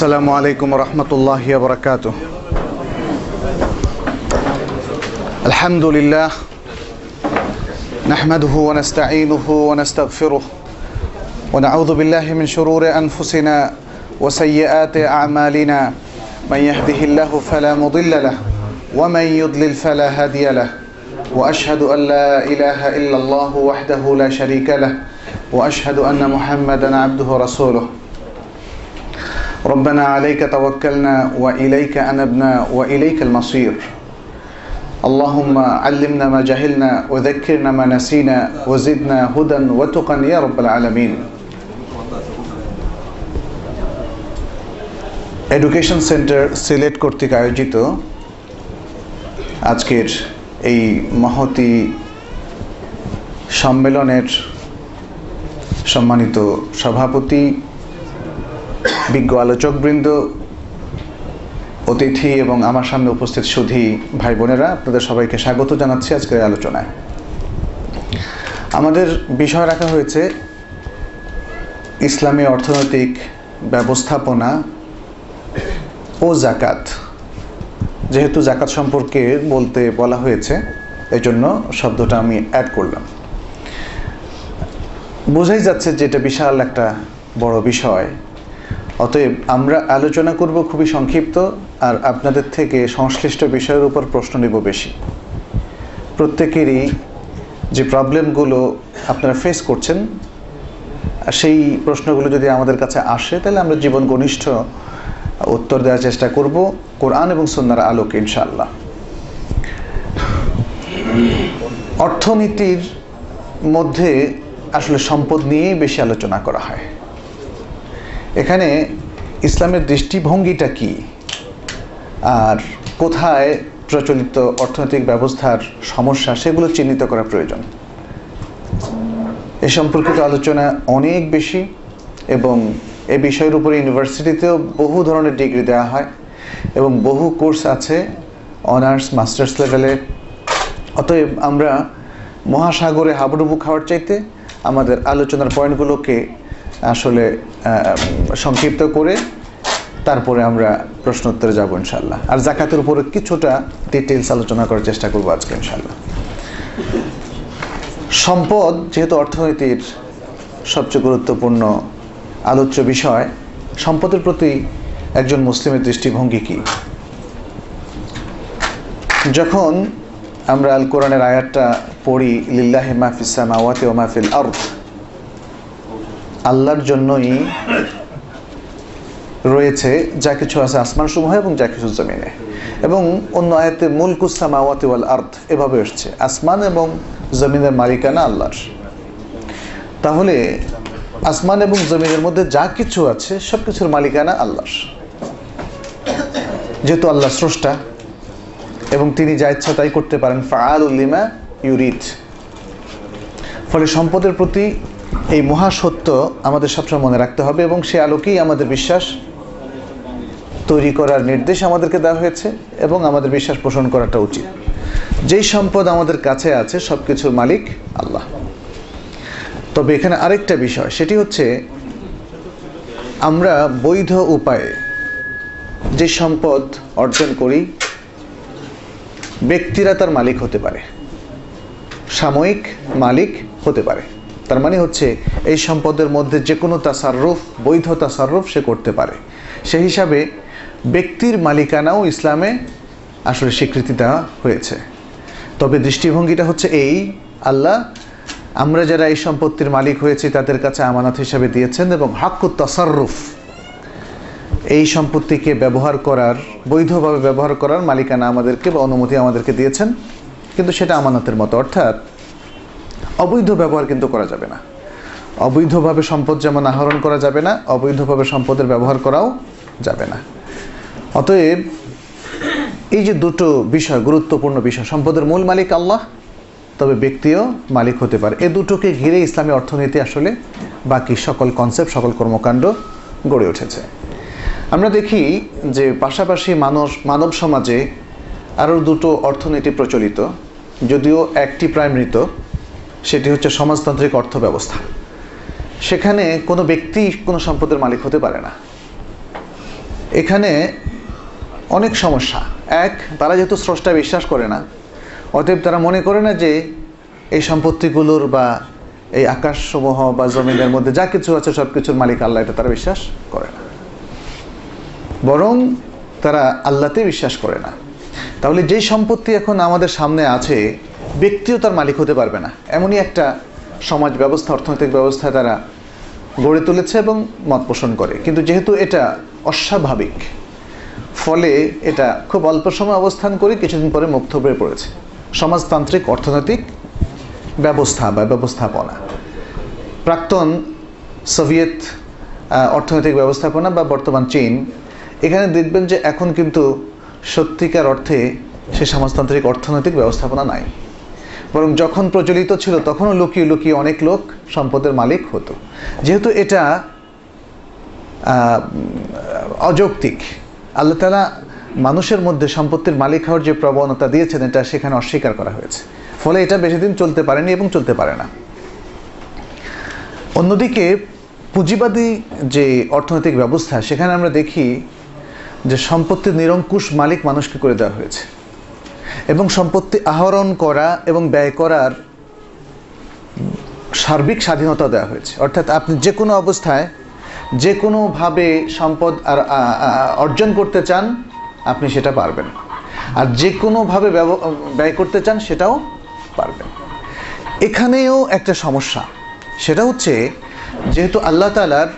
السلام عليكم ورحمة الله وبركاته. الحمد لله نحمده ونستعينه ونستغفره ونعوذ بالله من شرور أنفسنا وسيئات أعمالنا. من يهده الله فلا مضل له ومن يضلل فلا هادي له. وأشهد أن لا إله إلا الله وحده لا شريك له. وأشهد أن محمدا عبده ورسوله. ربنا عليك توكلنا وإليك أنبنا وإليك المصير اللهم علمنا ما جهلنا وذكرنا ما نسينا وزدنا هدى وتقا يا رب العالمين education centre Sylhet কর্তৃক আয়োজিত আজকের এই মহতি সম্মেলনের সম্মানিত সভাপতি বিজ্ঞ আলোচকবৃন্দ, অতিথি এবং আমার সামনে উপস্থিত সুধী ভাই বোনেরা, আপনাদের সবাইকে স্বাগত জানাচ্ছি আজকের আলোচনায়। আমাদের বিষয় রাখা হয়েছে ইসলামী অর্থনৈতিক ব্যবস্থাপনা ও জাকাত। যেহেতু জাকাত সম্পর্কে বলতে বলা হয়েছে এই জন্য শব্দটা আমি অ্যাড করলাম। বোঝাই যাচ্ছে যে এটা বিশাল একটা বড় বিষয়। অতএব আমরা আলোচনা করব খুবই সংক্ষিপ্ত আর আপনাদের থেকে সংশ্লিষ্ট বিষয়ের উপর প্রশ্ন নেব বেশি। প্রত্যেকেরই যে প্রবলেমগুলো আপনারা ফেস করছেন, সেই প্রশ্নগুলো যদি আমাদের কাছে আসে, তাহলে আমরা জীবন ঘনিষ্ঠ উত্তর দেওয়ার চেষ্টা করব কোরআন এবং সন্ন্যার আলোকে ইনশাল্লাহ অর্থনীতির মধ্যে আসলে সম্পদ নিয়েই বেশি আলোচনা করা হয়। এখানে ইসলামের দৃষ্টিভঙ্গিটা কি? আর কোথায় প্রচলিত অর্থনৈতিক ব্যবস্থার সমস্যা সেগুলো চিহ্নিত করা প্রয়োজন? এ সম্পর্কিত আলোচনা অনেক বেশি এবং এ বিষয়ের উপরে ইউনিভার্সিটিতেও বহু ধরনের ডিগ্রি দেওয়া হয় এবং বহু কোর্স আছে অনার্স, মাস্টার্স লেভেলে। অতএব আমরা মহাসাগরে হাবুডুবু খাওয়ার চাইতে আমাদের আলোচনার পয়েন্টগুলোকে আসলে সংক্ষিপ্ত করে তারপরে আমরা প্রশ্ন উত্তরে যাব ইনশাল্লাহ আর জাকাতের উপরে কিছুটা ডিটেলস আলোচনা করার চেষ্টা করব আজকে ইনশাল্লাহ সম্পদ যেহেতু অর্থনীতির সবচেয়ে গুরুত্বপূর্ণ আলোচ্য বিষয়, সম্পদের প্রতি একজন মুসলিমের দৃষ্টিভঙ্গি কি? যখন আমরা আল কোরআনের আয়াতটা পড়ি, লিল্লাহে মাহফিসা মাওয়াতে ও মাহফিল আর্থ আল্লাহর জন্যই রয়েছে যা কিছু আছে আসমান সমূহ এবং যা কিছু জমিনে। এবং অন্য আয়াতে মুলকুসা মাওয়াতে ওয়াল আর্থ এভাবে এসছে, আসমান এবং জমিনের মালিকানা আল্লাহর। তাহলে আসমান এবং জমিনের মধ্যে যা কিছু আছে সব কিছুর মালিকানা আল্লাহর। যেহেতু আল্লাহ স্রষ্টা, এবং তিনি যা ইচ্ছা তাই করতে পারেন ফাআল উল্লিমা ইউরিদ। ফলে সম্পদের প্রতি এই মহাসত্য আমাদের সবসময় মনে রাখতে হবে এবং সে আলোকেই আমাদের বিশ্বাস তৈরি করার নির্দেশ আমাদেরকে দেওয়া হয়েছে এবং আমাদের বিশ্বাস পোষণ করাটা উচিত। যেই সম্পদ আমাদের কাছে আছে সব কিছুর মালিক আল্লাহ। তবে এখানে আরেকটা বিষয়, সেটি হচ্ছে আমরা বৈধ উপায়ে যে সম্পদ অর্জন করি, ব্যক্তিরা তার মালিক হতে পারে, সাময়িক মালিক হতে পারে। তার মানে হচ্ছে, এই সম্পদের মধ্যে যে কোনো তাসাররুফ, বৈধ তাসাররুফ সে করতে পারে। সেই হিসাবে ব্যক্তির মালিকানাও ইসলামে আসলে স্বীকৃতি দেওয়া হয়েছে। তবে দৃষ্টিভঙ্গিটা হচ্ছে এই, আল্লাহ, আমরা যারা এই সম্পত্তির মালিক হয়েছি, তাদের কাছে আমানত হিসাবে দিয়েছেন এবং হাক্কু তাসাররুফ, এই সম্পত্তিকে ব্যবহার করার, বৈধভাবে ব্যবহার করার মালিকানা আমাদেরকে বা অনুমতি আমাদেরকে দিয়েছেন। কিন্তু সেটা আমানতের মতো, অর্থাৎ অবৈধ ব্যবহার কিন্তু করা যাবে না। অবৈধভাবে সম্পদ যেমন আহরণ করা যাবে না, অবৈধভাবে সম্পদের ব্যবহার করাও যাবে না। অতএব এই যে দুটো বিষয়, গুরুত্বপূর্ণ বিষয়, সম্পদের মূল মালিক আল্লাহ, তবে ব্যক্তিও মালিক হতে পারে। এ দুটোকে ঘিরে ইসলামী অর্থনীতি আসলে বাকি সকল কনসেপ্ট সকল কর্মকাণ্ড গড়ে উঠেছে। আমরা দেখি যে পাশাপাশি মানুষ, মানব সমাজে আরও দুটো অর্থনীতি প্রচলিত, যদিও একটি প্রায় মৃত সেটি হচ্ছে সমাজতান্ত্রিক অর্থ ব্যবস্থা সেখানে কোনো ব্যক্তি কোনো সম্পদের মালিক হতে পারে না। এখানে অনেক সমস্যা। এক, তারা যেহেতু স্রষ্টা বিশ্বাস করে না, অতএব তারা মনে করে না যে এই সম্পত্তিগুলোর বা এই আকাশসমূহ বা জমিনের মধ্যে যা কিছু আছে সব কিছুর মালিক আল্লাহ, এটা তারা বিশ্বাস করে না। বরং তারা আল্লাহতে বিশ্বাস করে না। তাহলে যেই সম্পত্তি এখন আমাদের সামনে আছে ব্যক্তিও তার মালিক হতে পারবে না। এমনই একটা সমাজ ব্যবস্থা, অর্থনৈতিক ব্যবস্থা তারা গড়ে তুলেছে এবং মত পোষণ করে। কিন্তু যেহেতু এটা অস্বাভাবিক, ফলে এটা খুব অল্প সময় অবস্থান করে কিছুদিন পরে মুক্ত হয়ে পড়েছে। সমাজতান্ত্রিক, অর্থনৈতিক ব্যবস্থা বা ব্যবস্থাপনা। প্রাক্তন সোভিয়েত অর্থনৈতিক ব্যবস্থাপনা বা বর্তমান চীন এখানে দেখবেন যে এখন কিন্তু সত্যিকার অর্থে সে সমাজতান্ত্রিক, অর্থনৈতিক ব্যবস্থাপনা নাই। বরং যখন প্রচলিত ছিল, তখনও লুকিয়ে লুকিয়ে অনেক লোক সম্পদের মালিক হতো। যেহেতু এটা অযৌক্তিক, আল্লাহ তালা মানুষের মধ্যে সম্পত্তির মালিক হওয়ার যে প্রবণতা দিয়েছেন, এটা সেখানে অস্বীকার করা হয়েছে। ফলে এটা বেশি দিন চলতে পারেনি এবং চলতে পারে না। অন্যদিকে, পুঁজিবাদী যে অর্থনৈতিক ব্যবস্থা, সেখানে আমরা দেখি যে সম্পত্তির নিরঙ্কুশ মালিক মানুষকে করে দেওয়া হয়েছে। এবং সম্পত্তি আহরণ করা এবং ব্যয় করার সার্বিক স্বাধীনতা দেওয়া হয়েছে। অর্থাৎ আপনি যে কোনো অবস্থায় যে কোনোভাবে সম্পদ আর অর্জন করতে চান, আপনি সেটা পারবেন। আর যে কোনোভাবে ব্যয় করতে চান, সেটাও পারবেন। এখানেও একটা সমস্যা। সেটা হচ্ছে যেহেতু আল্লাহ তালার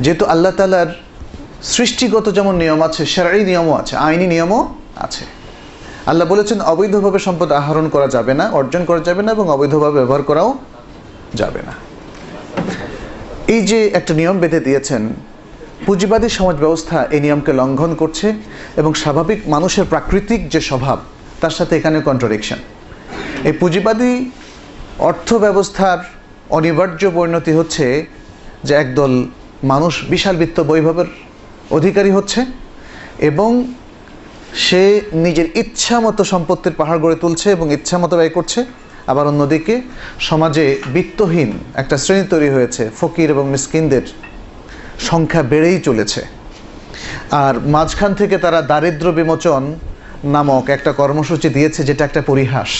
যেহেতু আল্লাহ তালার সৃষ্টিগত যেমন নিয়ম আছে সেরাই নিয়মও আছে, আইনি নিয়মও আছে। আল্লাহ বলেছেন, অবৈধভাবে সম্পদ আহরণ করা যাবে না, অর্জন করা যাবে না এবং অবৈধভাবে ব্যবহার করাও যাবে না। এই যে একটা নিয়ম বেঁধে দিয়েছেন, পুঁজিবাদী সমাজ ব্যবস্থা এই নিয়মকে লঙ্ঘন করছে এবং স্বাভাবিক মানুষের প্রাকৃতিক যে স্বভাব, তার সাথে এখানে কন্ট্রাডিকশন এই পুঁজিবাদী অর্থ ব্যবস্থার অনিবার্য পরিণতি হচ্ছে যে একদল মানুষ বিশাল বিত্ত বৈভবের অধিকারী হচ্ছে এবং সে নিজের ইচ্ছা মতো সম্পত্তির পাহাড় গড়ে তুলছে এবং ইচ্ছা মতো ব্যয় করছে। আবার অন্যদিকে সমাজে বিত্তহীন একটা শ্রেণি তৈরি হয়েছে, ফকির এবং মিসকিনদের সংখ্যা বেড়েই চলেছে। আর মাঝখান থেকে তারা দারিদ্র বিমোচন নামক একটা কর্মসূচি দিয়েছে, যেটা একটা পরিহাস,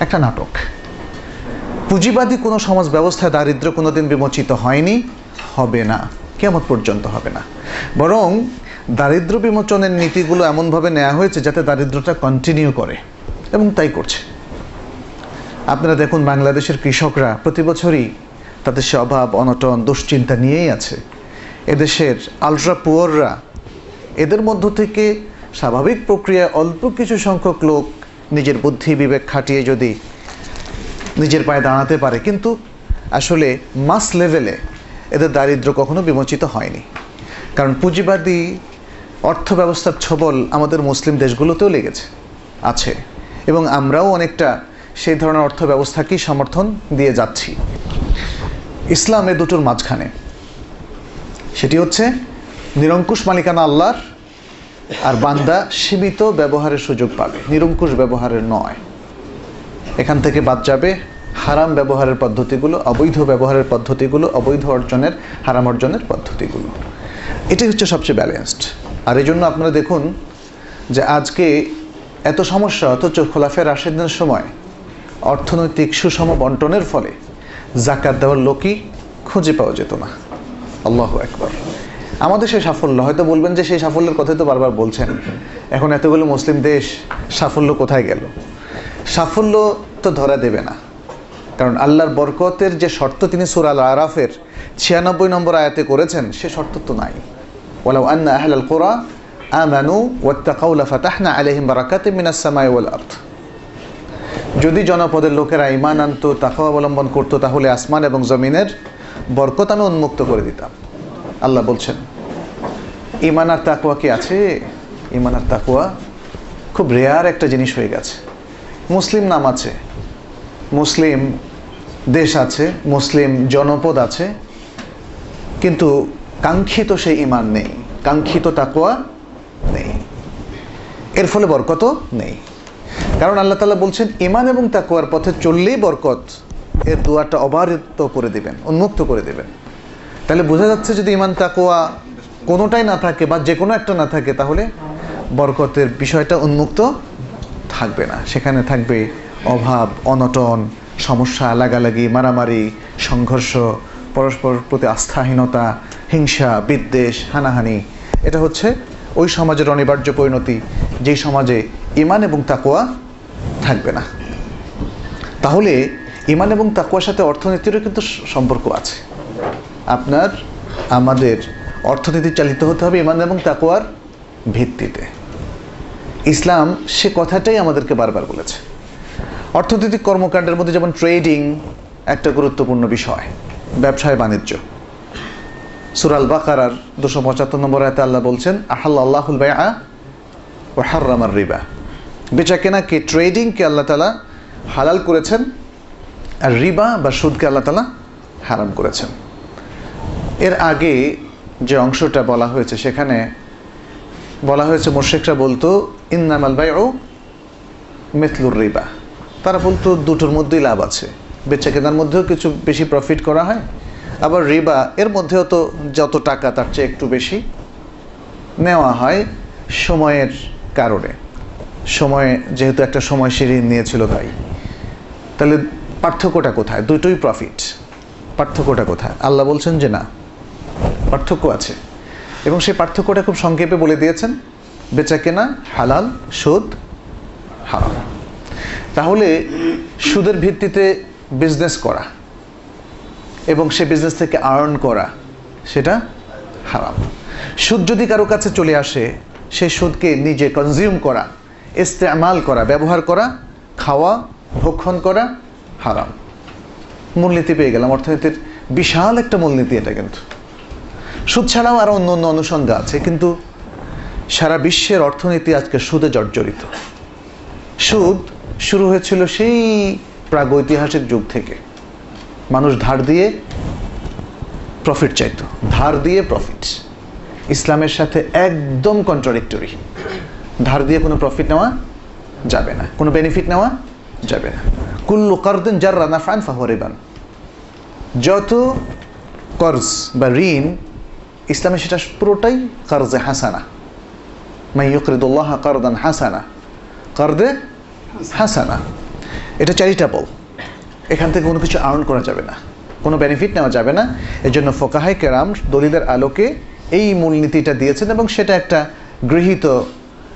একটা নাটক। পুঁজিবাদী কোনো সমাজ ব্যবস্থায় দারিদ্র কোনোদিন বিমোচিত হয়নি, হবে না কেমন পর্যন্ত হবে না। বরং দারিদ্র বিমোচনের নীতিগুলো এমনভাবে নেওয়া হয়েছে যাতে দারিদ্রটা কন্টিনিউ করে। এবং তাই করছে। আপনারা দেখুন, বাংলাদেশের কৃষকরা প্রতি বছরই তাদের সে অভাব, অনটন, দুশ্চিন্তা নিয়েই আছে। এদেশের আলট্রা পুয়াররা এদের মধ্য থেকে স্বাভাবিক প্রক্রিয়ায় অল্প কিছু সংখ্যক লোক নিজের বুদ্ধি, বিবেক খাটিয়ে যদি নিজের পায়ে দাঁড়াতে পারে। কিন্তু আসলে মাস লেভেলে এদের দারিদ্র কখনো বিমোচিত হয়নি। কারণ পুঁজিবাদী অর্থ ব্যবস্থার ছবল আমাদের মুসলিম দেশগুলোতেও লেগেছে, আছে। এবং আমরাও অনেকটা সেই ধরনের অর্থ ব্যবস্থাকেই সমর্থন দিয়ে যাচ্ছি। ইসলাম দুটোর মাঝখানে। সেটি হচ্ছে নিরঙ্কুশ মালিকানা আল্লাহর আর বান্দা সীমিত ব্যবহারের সুযোগ পাবে। নিরঙ্কুশ ব্যবহারের নয়। এখান থেকে বাদ যাবে হারাম ব্যবহারের পদ্ধতিগুলো, অবৈধ ব্যবহারের পদ্ধতিগুলো, অবৈধ অর্জনের, হারাম অর্জনের পদ্ধতিগুলো। এটাই হচ্ছে সবচেয়ে ব্যালেন্সড আর এই জন্য আপনারা দেখুন যে আজকে এত সমস্যা, অথচ খোলাফের রাশেদিনের সময় অর্থনৈতিক সুষম বন্টনের ফলে জাকাত দেওয়ার লোকই খুঁজে পাওয়া যেত না। আল্লাহ একবার আমাদের সেই সাফল্য, হয়তো বলবেন যে সেই সাফল্যের কথাই তো বারবার বলছেন। এখন এতগুলো মুসলিম দেশ সাফল্য কোথায় গেল? সাফল্য তো ধরা দেবে না। কারণ আল্লাহর বরকতের যে শর্ত তিনি সুরাল আরাফের ছিয়ানব্বই নম্বর আয়াতে করেছেন, সে শর্ত তো নাই। ওয়ালাউ আন্না আহলাল কোরআ আমানু ওয়াত্তাকাউ লাফাতাহনা আলাইহিম বারাকাতিম মিনাস সামাই ওয়াল আরদ যদি জনপদের লোকেরা ইমান আনতো তাকাও অবলম্বন করতো, তাহলে আসমান এবং জমিনের বরকত আমি উন্মুক্ত করে দিতাম। আল্লাহ বলছেন ইমান আর তাকুয়া কি আছে? ইমান আর তাকুয়া খুব রেয়ার একটা জিনিস হয়ে গেছে। মুসলিম নাম আছে, মুসলিম দেশ আছে, মুসলিম জনপদ আছে, কিন্তু কাঙ্ক্ষিত সেই ইমান নেই, কাঙ্ক্ষিত তাকুয়া নেই। এর ফলে বরকতও নেই। কারণ আল্লাহ তালা বলছেন ইমান এবং তাকুয়ার পথে চললেই বরকত এর দুয়ারটা অবারিত করে দিবেন, উন্মুক্ত করে দিবেন। তাহলে বোঝা যাচ্ছে যদি ইমান তাকুয়া কোনোটাই না থাকে বা যে কোনো একটা না থাকে, তাহলে বরকতের বিষয়টা উন্মুক্ত থাকবে না। সেখানে থাকবে অভাব, অনটন, সমস্যা, লাগালাগি, মারামারি, সংঘর্ষ, পরস্পর প্রতি আস্থাহীনতা হিংসা, বিদ্বেষ, হানাহানি। এটা হচ্ছে ওই সমাজের অনিবার্য পরিণতি, যেই সমাজে ইমান এবং তাকোয়া থাকবে না। তাহলে ইমান এবং তাকুয়ার সাথে অর্থনীতিরও কিন্তু সম্পর্ক আছে। আপনার, আমাদের অর্থনীতি চালিত হতে হবে ইমান এবং তাকুয়ার ভিত্তিতে। ইসলাম সে কথাটাই আমাদেরকে বারবার বলেছে। অর্থনৈতিক কর্মকাণ্ডের মধ্যে যেমন ট্রেডিং একটা গুরুত্বপূর্ণ বিষয়, ব্যবসায় বাণিজ্য। সুরাল বাকারার দুশো পঁচাত্তর নম্বর আয়তে আল্লাহ বলছেন আহাল আল্লাহুল বায়া ও হার্রামার রিবা। বেচা কেনাকে ট্রেডিংকে আল্লাহ তালা হালাল করেছেন, আর রিবা বা সুদকে আল্লাহ তালা হারাম করেছেন। এর আগে যে অংশটা বলা হয়েছে, সেখানে বলা হয়েছে মোর্শেকরা বলতো, ইন্নামাল বাই ও মেথলুর রিবা। তারা বলতো, দুটোর মধ্যেই লাভ আছে। বেচা কেনার মধ্যেও কিছু বেশি প্রফিট করা হয় আবার রিবা, এর মধ্যেও তো যত টাকা, তার চেয়ে একটু বেশি নেওয়া হয় সময়ের কারণে। সময়ে যেহেতু একটা সময় সে ঋণ নিয়েছিল ভাই। তাহলে পার্থক্যটা কোথায়? দুটোই প্রফিট পার্থক্যটা কোথায়? আল্লাহ বলছেন যে না, পার্থক্য আছে। এবং সেই পার্থক্যটা খুব সংক্ষেপে বলে দিয়েছেন, বেচা কেনা, হালাল, সুদ, হারাম। তাহলে সুদের ভিত্তিতে বিজনেস করা। এবং সে বিজনেস থেকে আর্ন করা, সেটা হারাম। সুদ যদি কারও কাছে চলে আসে সেই সুদকে নিজে কনজিউম করা, ইস্তেমাল করা, ব্যবহার করা, খাওয়া, ভক্ষণ করা হারাম। মূলনীতি পেয়ে গেলাম, অর্থনীতির বিশাল একটা মূলনীতি এটা কিন্তু। সুদ ছাড়াও আরও অন্য অন্য অনুষঙ্গ আছে, কিন্তু সারা বিশ্বের অর্থনীতি আজকে সুদে জর্জরিত। সুদ শুরু হয়েছিল সেই প্রাগৈতিহাসিক যুগ থেকে। মানুষ ধার দিয়ে প্রফিট চাইতো। ধার দিয়ে প্রফিট ইসলামের সাথে একদম কন্ট্রাডিক্টরি ধার দিয়ে কোনো প্রফিট নেওয়া যাবে না। কোনো বেনিফিট নেওয়া যাবে না। কুল্লু কারদিন যার রানা ফান ফাহরিবান যত কর্জ বা ঋণ, ইসলামে সেটা পুরোটাই কার্জে হাসানা। মাই ইউকরিদুল্লাহ কারদান হাসানা কার্দে হাসানা। এটা চ্যারিটেবল এখান থেকে কোনো কিছু আর্ন করা যাবে না। কোনো বেনিফিট নেওয়া যাবে না। এর জন্য ফোকাহাই কেরাম দলিলের আলোকে এই মূলনীতিটা দিয়েছেন এবং সেটা একটা গৃহীত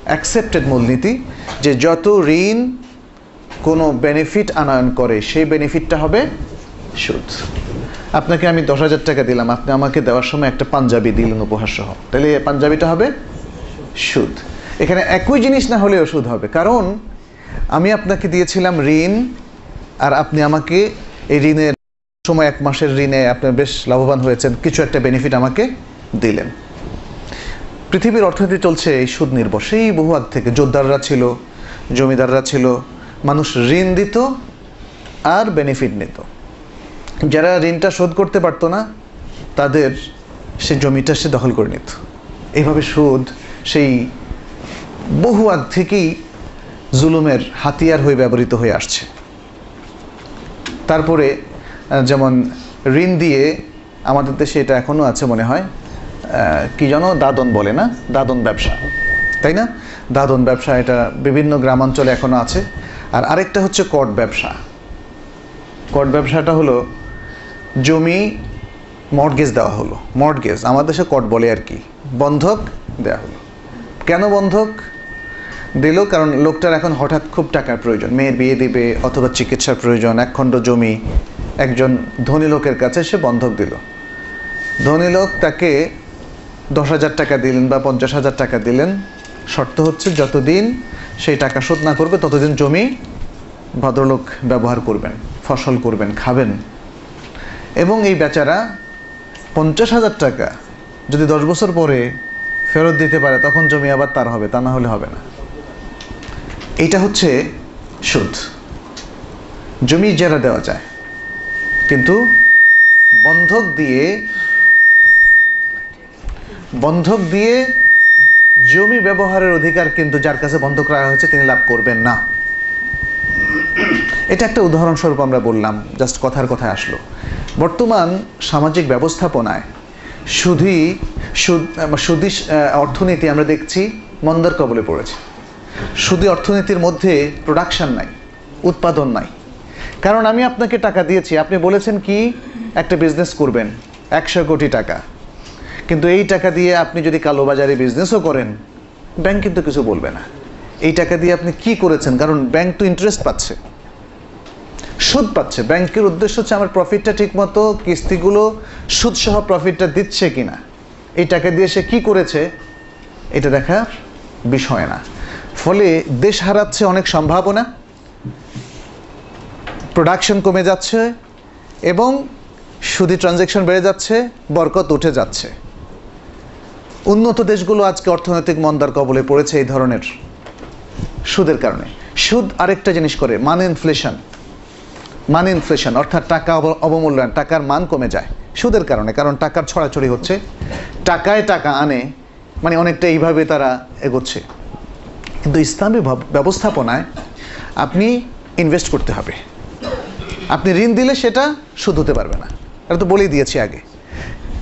অ্যাকসেপ্টেড মূলনীতি যে যত ঋণ কোনো বেনিফিট আনয়ন করে, সেই বেনিফিটটা হবে সুদ। আপনাকে আমি দশ হাজার টাকা দিলাম, আপনি আমাকে দেওয়ার সময় একটা পাঞ্জাবি দিলেন উপহার সহ তাহলে পাঞ্জাবিটা হবে সুদ। এখানে একই জিনিস না হলেও সুদ হবে। কারণ আমি আপনাকে দিয়েছিলাম ঋণ আর আপনি আমাকে এই ঋণের সময় এক মাসের ঋণে আপনি বেশ লাভবান হয়েছেন, কিছু একটা বেনিফিট আমাকে দিলেন। পৃথিবীর অর্থনীতি চলছে এই সুদ নির্ভর সেই বহু আগ থেকে জোরদাররা ছিল, জমিদাররা ছিল, মানুষ ঋণ দিত আর বেনিফিট নিত। যারা ঋণটা শোধ করতে পারতো না, তাদের সে জমিটা সে দখল করে নিত। এইভাবে সুদ সেই বহু আগ থেকেই জুলুমের হাতিয়ার হয়ে ব্যবহৃত হয়ে আসছে। তারপরে যেমন ঋণ দিয়ে আমাদের দেশে এটা এখনও আছে মনে হয় কি যেন দাদন বলে না? দাদন ব্যবসা, তাই না? দাদন ব্যবসা এটা বিভিন্ন গ্রামাঞ্চলে এখনও আছে। আর আরেকটা হচ্ছে কট ব্যবসা। কট ব্যবসাটা হলো জমি মর্টগেজ দেওয়া হলো। মর্টগেজ, আমাদের দেশে কট বলে আর কি। বন্ধক দেওয়া হলো। কেন বন্ধক? দিল, কারণ লোকটার এখন হঠাৎ খুব টাকার প্রয়োজন। মেয়ের বিয়ে দিবে অথবা চিকিৎসার প্রয়োজন একখণ্ড জমি, একজন ধনী লোকের কাছে সে বন্ধক দিল। ধনী লোক তাকে দশ হাজার টাকা দিলেন বা পঞ্চাশ হাজার টাকা দিলেন। শর্ত হচ্ছে যতদিন সেই টাকা শোধ না করবে, ততদিন জমি ভদ্রলোক ব্যবহার করবেন, ফসল করবেন, খাবেন। এবং এই বেচারা পঞ্চাশ হাজার টাকা যদি দশ বছর পরে ফেরত দিতে পারে, তখন জমি আবার তার হবে, তা না হলে হবে না। এইটা হচ্ছে সুদ। জমি ইজারা দেওয়া যায়। কিন্তু বন্ধক দিয়ে বন্ধক দিয়ে জমি ব্যবহারের অধিকার কিন্তু যার কাছে বন্ধক রাখা হয়েছে তিনি লাভ করবেন না। এটা একটা উদাহরণস্বরূপ আমরা বললাম, জাস্ট কথার কথায় আসলো। বর্তমান সামাজিক ব্যবস্থাপনায় সুদ সুদি অর্থনীতি আমরা দেখছি, মন্দার কবলে পড়েছে। সুদি অর্থনীতির মধ্যে প্রোডাকশন নাই, উৎপাদন নাই। কারণ আমি আপনাকে টাকা দিয়েছি, আপনি বলেছেন কি, একটা বিজনেস করবেন, একশো কোটি টাকা। কিন্তু এই টাকা দিয়ে আপনি যদি কালোবাজারে বিজনেসও করেন ব্যাংক কিন্তু কিছু বলবে না। এই টাকা দিয়ে আপনি কি করেছেন? কারণ ব্যাংক তো ইন্টারেস্ট পাচ্ছে, সুদ পাচ্ছে। ব্যাংকের উদ্দেশ্য হচ্ছে আমার প্রফিটটা ঠিকমতো, কিস্তিগুলো, সুদসহ প্রফিটটা দিচ্ছে কিনা। এই টাকা দিয়ে সে কি করেছে, এটা দেখার বিষয় না। ফলে দেশ হারাচ্ছে অনেক সম্ভাবনা প্রোডাকশন কমে যাচ্ছে এবং সুদি ট্রানজ্যাকশন বেড়ে যাচ্ছে, বরকত উঠে যাচ্ছে। উন্নত দেশগুলো আজকে অর্থনৈতিক মন্দার কবলে পড়েছে এই ধরনের সুদের কারণে। সুদ আরেকটা জিনিস করে মান ইনফ্লেশন মান ইনফ্লেশন অর্থাৎ টাকা অব- অবমূল্যায়ন, টাকার মান কমে যায় সুদের কারণে, কারণ টাকার ছড়াছড়ি হচ্ছে। টাকায় টাকা আনে মানে অনেকটা এইভাবে তারা এগোচ্ছে। কিন্তু ইসলামী ব্যবস্থাপনায় আপনি ইনভেস্ট করতে হবে। আপনি ঋণ দিলে সেটা সুদ হতে পারবে না। এটা তো বলেই দিয়েছি আগে।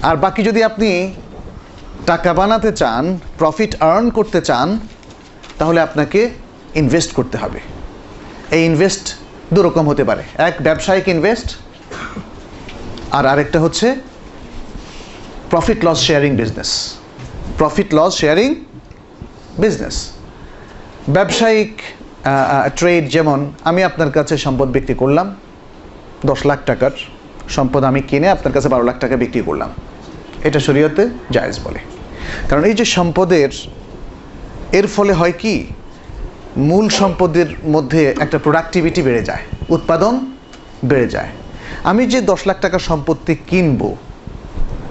আর বাকি যদি আপনি টাকা বানাতে চান প্রফিট আর্ন করতে চান, তাহলে আপনাকে ইনভেস্ট করতে হবে। এই ইনভেস্ট দুরকম হতে পারে। এক ব্যবসায়িক ইনভেস্ট আর আরেকটা হচ্ছে profit loss sharing business profit loss sharing business ব্যবসায়িক ট্রেড যেমন আমি আপনার কাছে সম্পদ বিক্রি করলাম, দশ লাখ টাকার সম্পদ আমি কিনে আপনার কাছে বারো লাখ টাকা বিক্রি করলাম। এটা শরীয়তে জায়েজ বলে। কারণ এই যে সম্পদের, এর ফলে হয় কি? মূল সম্পদের মধ্যে একটা প্রোডাক্টিভিটি বেড়ে যায়, উৎপাদন বেড়ে যায়। আমি যে দশ লাখ টাকার সম্পত্তি কিনবো,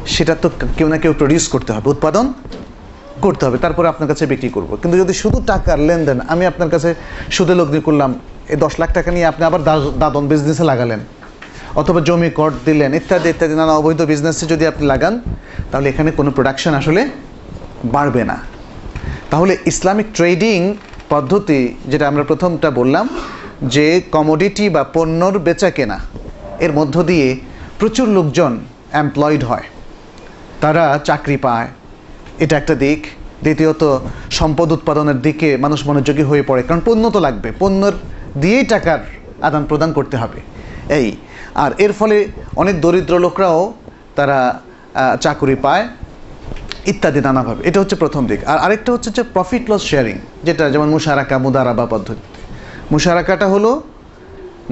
সেটা তো কেউ না কেউ প্রডিউস করতে হবে। উৎপাদন করতে হবে, তারপরে আপনার কাছে বিক্রি করব। কিন্তু যদি শুধু টাকার লেনদেন, আমি আপনার কাছে সুদে লগ্নি করলাম, এই দশ লাখ টাকা নিয়ে আপনি আবার দাদন বিজনেসে লাগালেন, অথবা জমি কর দিলেন, ইত্যাদি ইত্যাদি, নানা অবৈধ বিজনেসে যদি আপনি লাগান, তাহলে এখানে কোনো প্রোডাকশন আসলে বাড়বে না। তাহলে ইসলামিক ট্রেডিং পদ্ধতি, যেটা আমরা প্রথমটা বললাম, যে কমোডিটি বা পণ্যর বেচা কেনা, এর মধ্য দিয়ে প্রচুর লোকজন এমপ্লয়েড হয়। তারা চাকরি পায়। এটা একটা দিক। দ্বিতীয়ত, সম্পদ উৎপাদনের দিকে মানুষ মনোযোগী হয়ে পড়ে, কারণ পণ্য তো লাগবে। পণ্যর দিয়েই টাকার আদান প্রদান করতে হবে। এই, আর এর ফলে অনেক দরিদ্র লোকরাও তারা চাকুরি পায়, ইত্যাদি নানাভাবে। এটা হচ্ছে প্রথম দিক। আর আরেকটা হচ্ছে যে প্রফিট লস শেয়ারিং যেটা যেমন মুশারাকা, মুদারাবা পদ্ধতিতে মুশারাকাটা হলো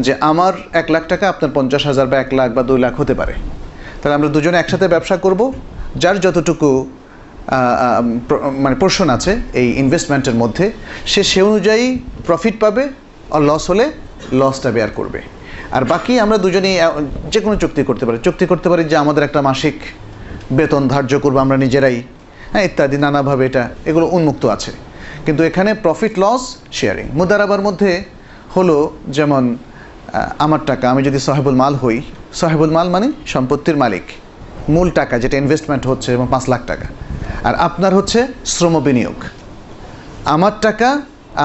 যে আমার এক লাখ টাকা আপনার পঞ্চাশ হাজার বা এক লাখ বা দুই লাখ হতে পারে। তাহলে আমরা দুজনে একসাথে ব্যবসা করব, যার যতটুকু মানে পোর্শন আছে এই ইনভেস্টমেন্টের মধ্যে। সে সে অনুযায়ী প্রফিট পাবে আর লস হলে লসটা বেয়ার করবে। আর বাকি আমরা দুজনেই যে কোনো চুক্তি করতে পারি। চুক্তি করতে পারি যে আমাদের একটা মাসিক বেতন ধার্য করব আমরা নিজেরাই। হ্যাঁ ইত্যাদি, নানাভাবে এটা, এগুলো উন্মুক্ত আছে। কিন্তু এখানে প্রফিট লস শেয়ারিং মুদারাবার মধ্যে হলো যেমন আমার টাকা, আমি যদি সাহেবুল মাল হই, সাহেবুল মাল মানে সম্পত্তির মালিক। মূল টাকা, যেটা ইনভেস্টমেন্ট হচ্ছে এবং পাঁচ লাখ টাকা। আর আপনার হচ্ছে শ্রম বিনিয়োগ। আমার টাকা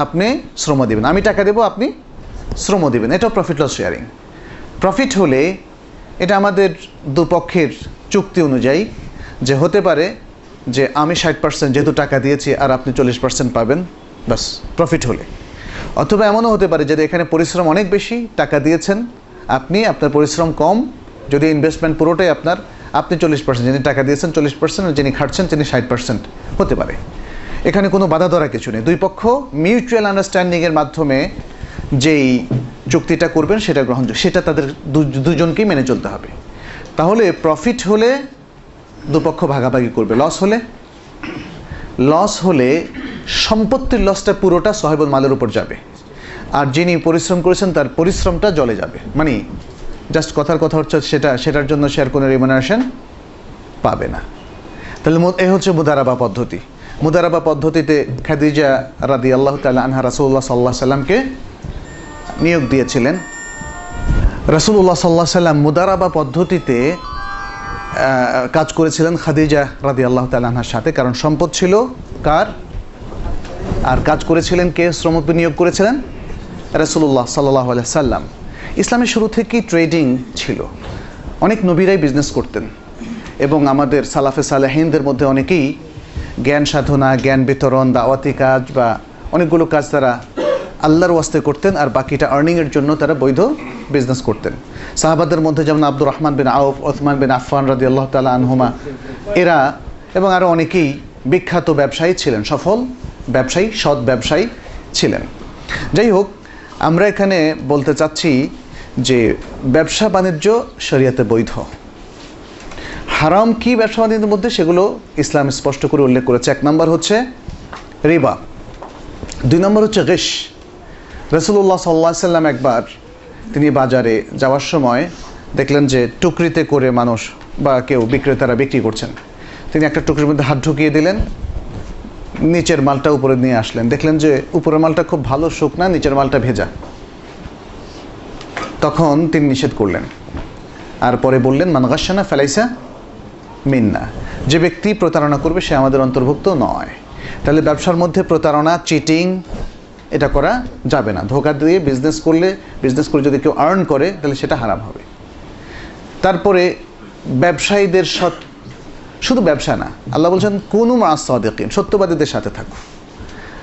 আপনি শ্রম দেবেন। আমি টাকা দেবো, আপনি শ্রম দেবেন। এটাও প্রফিট লস শেয়ারিং প্রফিট হলে এটা আমাদের দুপক্ষের চুক্তি অনুযায়ী যে হতে পারে যে আমি ষাট পার্সেন্ট যেহেতু টাকা দিয়েছি আর আপনি চল্লিশ পার্সেন্ট পাবেন বাস প্রফিট হলে। অথবা এমনও হতে পারে যে এখানে পরিশ্রম অনেক বেশি টাকা দিয়েছেন, আপনি আপনার পরিশ্রম কম, যদি ইনভেস্টমেন্ট পুরোটাই আপনার আপনি চল্লিশ পার্সেন্ট যিনি টাকা দিয়েছেন চল্লিশ পার্সেন্ট যিনি খাটছেন তিনি ষাট পার্সেন্ট হতে পারে। এখানে কোনো বাধা ধরা কিছু নেই। দুই পক্ষ মিউচুয়াল আন্ডারস্ট্যান্ডিংয়ের মাধ্যমে যেই চুক্তিটা করবেন সেটা গ্রহণযোগ্য, সেটা তাদের দুজনকেই মেনে চলতে হবে। তাহলে প্রফিট হলে দুপক্ষ ভাগাভাগি করবে লস হলে। লস হলে সম্পত্তির লসটা পুরোটা সাহেবুল মালের উপর যাবে। আর যিনি পরিশ্রম করেছেন তার পরিশ্রমটা জলে যাবে। মানে জাস্ট কথার কথা হচ্ছে সেটা, সেটার জন্য সে আর কোনো রিমুনারেশন পাবে না। তাহলে এই হচ্ছে মুদারাবা পদ্ধতি। মুদারাবা পদ্ধতিতে খাদিজা রাদি আল্লাহ তালা আনহা রাসুল্লাহ সাল্লাহ সাল্লামকে নিয়োগ দিয়েছিলেন। রাসুল্লাহ সাল্লাহ সাল্লাম মুদারাবা পদ্ধতিতে কাজ করেছিলেন খাদিজা রাদি আল্লাহ তালাহার সাথে, কারণ সম্পদ ছিল কার? আর কাজ করেছিলেন কে? শ্রম বিনিয়োগ করেছিলেন রাসুল্লাহ সাল্লাহ সাল্লাম। ইসলামের শুরু থেকেই ট্রেডিং ছিল। অনেক নবীরাই বিজনেস করতেন এবং আমাদের সালাফে সালেহিনদের মধ্যে অনেকেই জ্ঞান সাধনা, জ্ঞান বিতরণ, দাওয়াতি কাজ বা অনেকগুলো কাজ তারা আল্লাহর ওয়াস্তে করতেন আর বাকিটা আর্নিংয়ের জন্য তারা বৈধ বিজনেস করতেন। সাহাবাদের মধ্যে যেমন আব্দুর রহমান বিন আউফ, ওসমান বিন আফফান রাদি আল্লাহ তালা আনহুমা, এরা এবং আরও অনেকেই বিখ্যাত ব্যবসায়ী ছিলেন, সফল ব্যবসায়ী, সৎ ব্যবসায়ী ছিলেন। যাই হোক, আমরা এখানে বলতে চাচ্ছি যে ব্যবসা বাণিজ্য শরিয়াতে বৈধ। হারাম কি ব্যবসা বাণিজ্যের মধ্যে? সেগুলো ইসলাম স্পষ্ট করে উল্লেখ করেছে। এক নম্বর হচ্ছে রিবা। দুই নম্বর হচ্ছে রেশ রসুল্লাহ সাল্লা সাল্লাম একবার তিনি বাজারে যাওয়ার সময় দেখলেন যে টুকরিতে করে মানুষ বা কেউ বিক্রেতারা বিক্রি করছেন। তিনি একটা টুকরির মধ্যে হাত ঢুকিয়ে দিলেন, নিচের মালটা উপরে নিয়ে আসলেন। দেখলেন যে উপরের মালটা খুব ভালো, শুকনা, নিচের মালটা ভেজা। তখন তিনি নিষেধ করলেন। আর পরে বললেন মানগাসানা ফেলাইসা মিন্না। যে ব্যক্তি প্রতারণা করবে, সে আমাদের অন্তর্ভুক্ত নয়। তাহলে ব্যবসার মধ্যে প্রতারণা চিটিং এটা করা যাবে না। ধোকা দিয়ে বিজনেস করলে বিজনেস করে যদি কেউ আর্ন করে, তাহলে সেটা হারাম হবে। তারপরে ব্যবসায়ীদের সৎ, শুধু ব্যবসা না, আল্লাহ বলছেন, কোন মাস সদেকিন, সত্যবাদীদের সাথে থাকো।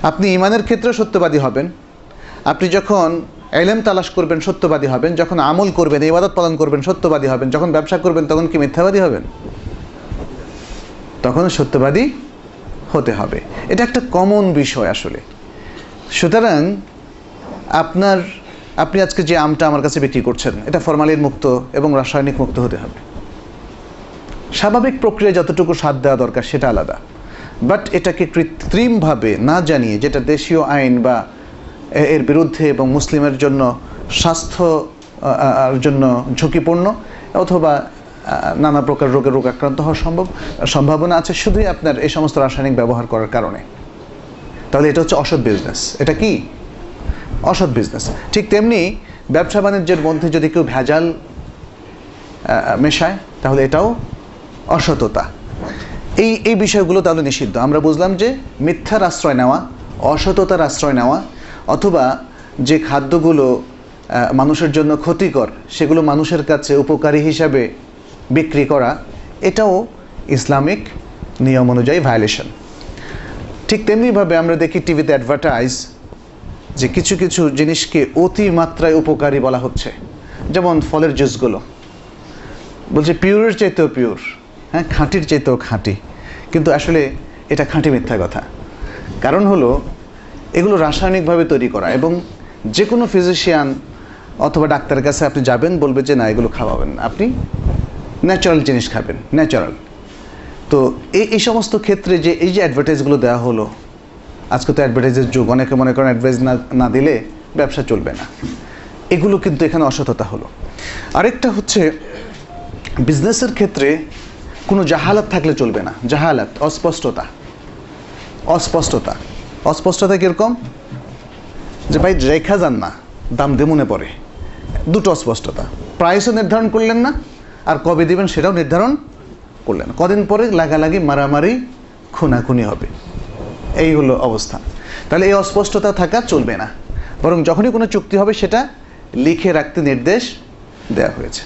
আপনি ইমানের ক্ষেত্রে সত্যবাদী হবেন। আপনি যখন এলেম তালাশ করবেন, সত্যবাদী হবেন, যখন আমল করবেন, ইবাদত পালন করবেন, সত্যবাদী হবেন, যখন ব্যবসা করবেন, তখন কি মিথ্যাবাদী হবেন? তখন সত্যবাদী হতে হবে। এটা একটা কমন বিষয় আসলে। সুতরাং আপনার, আপনি আজকে যে আমটা আমার কাছে বিক্রি করছেন, এটা ফরমালিন মুক্ত এবং রাসায়নিক মুক্ত হতে হবে। স্বাভাবিক প্রক্রিয়ায় যতটুকু স্বাদ দেওয়া দরকার, সেটা আলাদা। বাট এটাকে কৃত্রিমভাবে না জানিয়ে, যেটা দেশীয় আইন বা এর বিরুদ্ধে এবং মুসলিমের জন্য স্বাস্থ্য জন্য ঝুঁকিপূর্ণ অথবা নানা প্রকার রোগে রোগ আক্রান্ত হওয়ার সম্ভব, সম্ভাবনা আছে শুধুই আপনার এই সমস্ত রাসায়নিক ব্যবহার করার কারণে। তাহলে এটা হচ্ছে অসৎ বিজনেস এটা কি? অসৎ বিজনেস ঠিক তেমনি ব্যবসা বাণিজ্যের মধ্যে যদি কেউ ভেজাল মেশায়, তাহলে এটাও অসততা। এই এই বিষয়গুলো তাহলে নিষিদ্ধ। আমরা বুঝলাম যে মিথ্যার আশ্রয় নেওয়া, অসততার আশ্রয় নেওয়া অথবা যে খাদ্যগুলো মানুষের জন্য ক্ষতিকর, সেগুলো মানুষের কাছে উপকারী হিসাবে বিক্রি করা, এটাও ইসলামিক নিয়ম অনুযায়ী ভায়োলেশন ঠিক তেমনিভাবে আমরা দেখি টিভিতে অ্যাডভার্টাইজ যে কিছু কিছু জিনিসকে অতিমাত্রায় উপকারী বলা হচ্ছে। যেমন ফলের জুসগুলো বলছে পিওরের চাইতেও পিওর হ্যাঁ খাঁটির চাইতেও খাঁটি। কিন্তু আসলে এটা খাঁটি মিথ্যা কথা। কারণ হলো এগুলো রাসায়নিকভাবে তৈরি করা এবং যে কোনো ফিজিশিয়ান অথবা ডাক্তারের কাছে আপনি যাবেন, বলবে যে না, এগুলো খাওয়াবেন আপনি ন্যাচারাল জিনিস খাবেন ন্যাচারাল তো এই এই সমস্ত ক্ষেত্রে যে, এই যে অ্যাডভার্টাইজগুলো দেওয়া হলো, আজকে তো অ্যাডভার্টাইজের যুগ, অনেকে মনে করেন অ্যাডভাইস না না দিলে ব্যবসা চলবে না। এগুলো কিন্তু এখানে অসততা হলো। আরেকটা হচ্ছে বিজনেসের ক্ষেত্রে কোনো জাহালাত থাকলে চলবে না। জাহালাত, অস্পষ্টতা। অস্পষ্টতা। অস্পষ্টতা কীরকম? যে ভাই, রেখা যান না, দাম দেমনে পড়ে। দুটো অস্পষ্টতা। প্রাইসও নির্ধারণ করলেন না, আর কবে দিবেন সেটাও নির্ধারণ করলেন কদিন পরে লাগালাগি, মারামারি, খুনাখুনি হবে। এই হলো অবস্থা তাহলে এই অস্পষ্টতা থাকা চলবে না। বরং যখনই কোনো চুক্তি হবে, সেটা লিখে রাখতে নির্দেশ দেওয়া হয়েছে।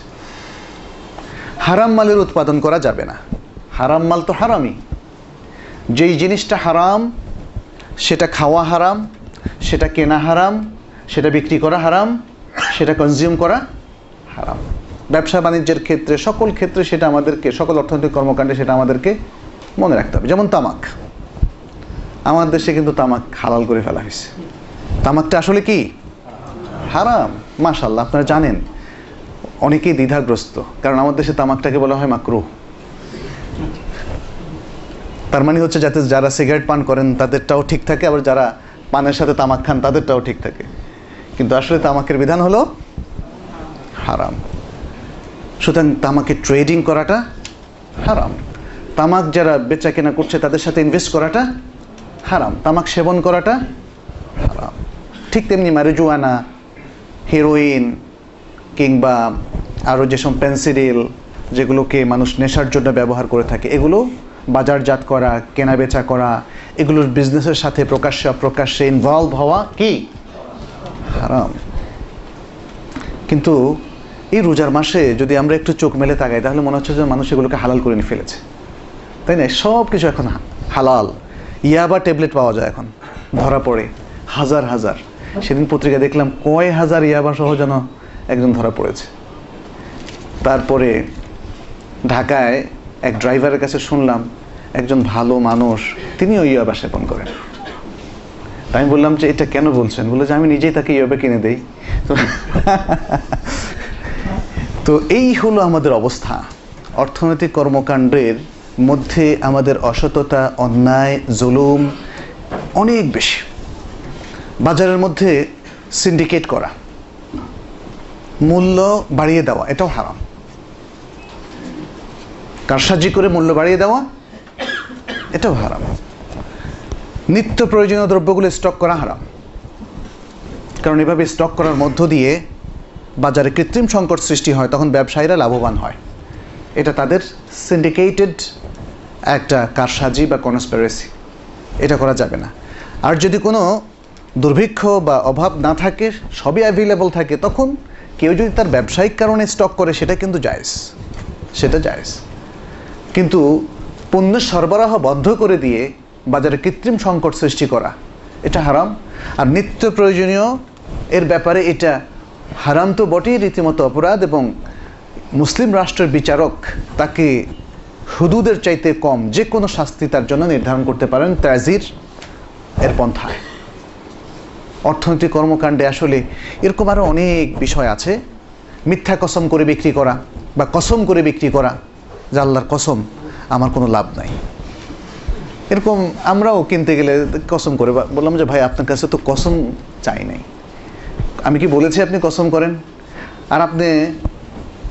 হারাম মালের উৎপাদন করা যাবে না। হারাম মাল তো হারামই। যেই জিনিসটা হারাম সেটা খাওয়া হারাম, সেটা কেনা হারাম, সেটা বিক্রি করা হারাম, সেটা কনজিউম করা হারাম। ব্যবসা বাণিজ্যের ক্ষেত্রে, সকল ক্ষেত্রে সেটা আমাদেরকে, সকল অর্থনৈতিক কর্মকাণ্ডে সেটা আমাদেরকে মনে রাখতে হবে। যেমন তামাক। আমার দেশে কিন্তু তামাক হালাল করে ফেলা হয়েছে। তামাকটা আসলে কি? হারাম। মাশাল্লাহ আপনারা জানেন। অনেকেই দ্বিধাগ্রস্ত। কারণ আমার দেশে তামাকটাকে বলা হয় মাকরু। তার মানে হচ্ছে যাতে যারা সিগারেট পান করেন, তাদেরটাও ঠিক থাকে, আবার যারা পানের সাথে তামাক খান, তাদেরটাও ঠিক থাকে। কিন্তু আসলে তামাকের বিধান হলো হারাম। সুতরাং তামাকে ট্রেডিং করাটা হারাম। তামাক যারা বেচা কেনা করছে, তাদের সাথে ইনভেস্ট করাটা হারাম। তামাক সেবন করাটা হারাম। ঠিক তেমনি ম্যারিজুয়ানা হিরোইন কিংবা আরও যেসব পেন্সিডিল যেগুলোকে মানুষ নেশার জন্য ব্যবহার করে থাকে, এগুলো বাজারজাত করা কেনা বেচা করা, এগুলোর বিজনেসের সাথে প্রকাশ্যে, অপ্রকাশ্যে ইনভলভ হওয়া কি? হারাম। কিন্তু এই রোজার মাসে যদি আমরা একটু চোখ মেলে তাকাই, তাহলে মনে হচ্ছে যে মানুষ এগুলোকে হালাল করে নিয়ে ফেলেছে। তাই না? সব কিছু এখন হালাল। ইয়াবা ট্যাবলেট পাওয়া যায় এখন, ধরা পড়ে, হাজার হাজার। সেদিন পত্রিকা দেখলাম কয় হাজার ইয়াবা সহ যেন একজন ধরা পড়েছে। তারপরে ঢাকায় এক ড্রাইভারের কাছে শুনলাম একজন ভালো মানুষ, তিনিও ইয়াবা সেবন করেন। আমি বললাম যে, এটা কেন বলছেন? বলে যে, আমি নিজেই তাকে ইয়াবা কিনে দেই। তো এই হলো আমাদের অবস্থা। অর্থনৈতিক কর্মকাণ্ডের মধ্যে আমাদের অসততা, অন্যায়, জুলুম অনেক বেশি। বাজারের মধ্যে সিন্ডিকেট করা, মূল্য বাড়িয়ে দেওয়া, এটাও হারাম। কারসাজি করে মূল্য বাড়িয়ে দেওয়া এটাও হারাম। নিত্য প্রয়োজনীয় দ্রব্যগুলো স্টক করা হারাম। কারণ এভাবে স্টক করার মধ্য দিয়ে বাজারে কৃত্রিম সংকট সৃষ্টি হয়, তখন ব্যবসায়ীরা লাভবান হয়। এটা তাদের সিন্ডিকেটেড একটা কারসাজি বা কনস্পেরেসি এটা করা যাবে না। আর যদি কোনো দুর্ভিক্ষ বা অভাব না থাকে, সবই অ্যাভেলেবল থাকে, তখন কেউ যদি তার ব্যবসায়িক কারণে স্টক করে, সেটা কিন্তু জায়েজ। সেটা জায়েজ। কিন্তু পণ্য সরবরাহ বন্ধ করে দিয়ে বাজারে কৃত্রিম সংকট সৃষ্টি করা। এটা হারাম। আর নিত্য প্রয়োজনীয় এর ব্যাপারে এটা হারাম তো বটেই রীতিমতো অপরাধ এবং মুসলিম রাষ্ট্রের বিচারক তাকে হুদুদের চাইতে কম যে কোনো শাস্তি তার জন্য নির্ধারণ করতে পারেন তাজির এর পন্থায় অর্থনৈতিক কর্মকাণ্ডে আসলে এরকম আরও অনেক বিষয় আছে। মিথ্যা কসম করে বিক্রি করা বা কসম করে বিক্রি করা, যে আল্লাহর কসম। আমার কোনো লাভ নাই। এরকম আমরাও কিনতে গেলে কসম করে বললাম যে, ভাই, আপনার কাছে তো কসম চাই নাই। আমি কি বলেছি আপনি কসম করেন? আর আপনি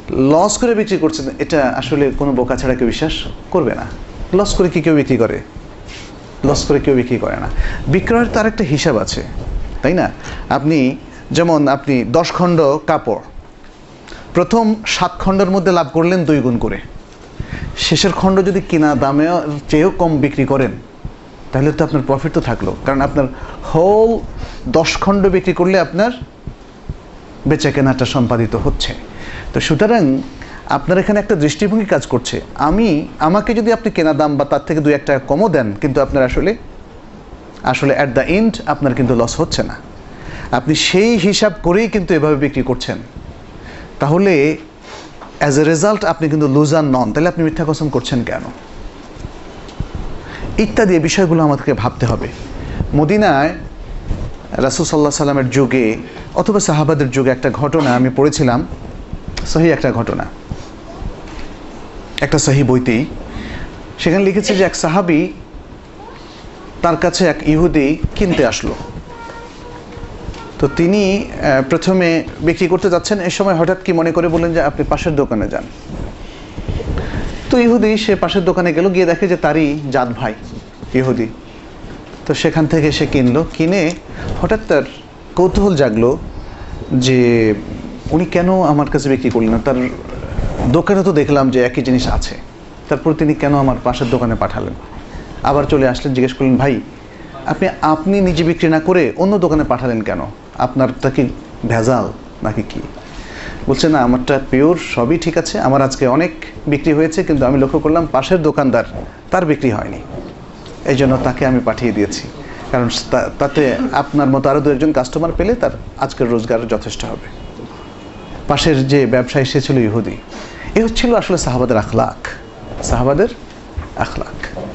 লস করে বিক্রি করছেন, এটা আসলে কোনো বোকা ছাড়া কেউ বিশ্বাস করবে না। লস করে কি কেউ বিক্রি করে? লস করে কেউ বিক্রি করে না। বিক্রয়ের তার একটা হিসাব আছে, তাই না? আপনি যেমন আপনি দশ খণ্ড কাপড়, প্রথম সাত খণ্ডের মধ্যে লাভ করলেন দুই গুণ করে। শেষের খণ্ড যদি কিনা দামে চেয়েও কম বিক্রি করেন, তাহলে তো আপনার প্রফিট তো থাকল। কারণ আপনার হোল দশ খণ্ড বিক্রি করলে আপনার বেচা কেনাটা সম্পাদিত হচ্ছে। তো সুতরাং আপনার এখানে একটা দৃষ্টিভঙ্গি কাজ করছে। আমি, আমাকে যদি আপনি কেনা দাম বা তার থেকে দু এক টাকা কমও দেন, কিন্তু আপনার আসলে আসলে অ্যাট দ্য এন্ড আপনার কিন্তু লস হচ্ছে না। আপনি সেই হিসাব করেই কিন্তু এভাবে বিক্রি করছেন। তাহলে অ্যাজ এ রেজাল্ট আপনি কিন্তু লুজার নন। তাহলে আপনি মিথ্যা কসম করছেন কেন? ইত্যাদি এই বিষয়গুলো আমাদেরকে ভাবতে হবে। মদিনায় রাসুল সাল্লাহ সাল্লামের যুগে অথবা সাহাবাদের যুগে একটা ঘটনা আমি পড়েছিলাম। সহি একটা ঘটনা। একটা সহি বইতেই সেখানে লিখেছে যে এক সাহাবি তার কাছে এক ইহুদি কিনতে আসলো। তো তিনি প্রথমে বিক্রি করতে যাচ্ছেন। এ সময় হঠাৎ কি মনে করে বললেন যে আপনি পাশের দোকানে যান। তো ইহুদি, সে পাশের দোকানে গেল, গিয়ে দেখে যে তারই জাত ভাই ইহুদি। তো সেখান থেকে সে কিনলো। কিনে হঠাৎ তার কৌতূহল জাগলো যে উনি কেন আমার কাছে বিক্রি করলেন না? তার দোকানে তো দেখলাম যে একই জিনিস আছে। তারপর তিনি কেন আমার পাশের দোকানে পাঠালেন? আবার চলে আসলেন, জিজ্ঞেস করলেন, ভাই আপনি আপনি নিজে বিক্রি না করে অন্য দোকানে পাঠালেন কেন? আপনারটা কি ভেজাল নাকি কি? বলছে, না, আমারটা পিওর সবই ঠিক আছে। আমার আজকে অনেক বিক্রি হয়েছে, কিন্তু আমি লক্ষ্য করলাম পাশের দোকানদার তার বিক্রি হয়নি। এই জন্য তাকে আমি পাঠিয়ে দিয়েছি। কারণ তাতে আপনার মতো আরও দু একজন কাস্টমার পেলে তার আজকের রোজগার যথেষ্ট হবে। পাশের যে ব্যবসায়ী, সে ছিল ইহুদি। এ হচ্ছিল আসলে সাহাবাদের আখলাক। সাহাবাদের আখলাক।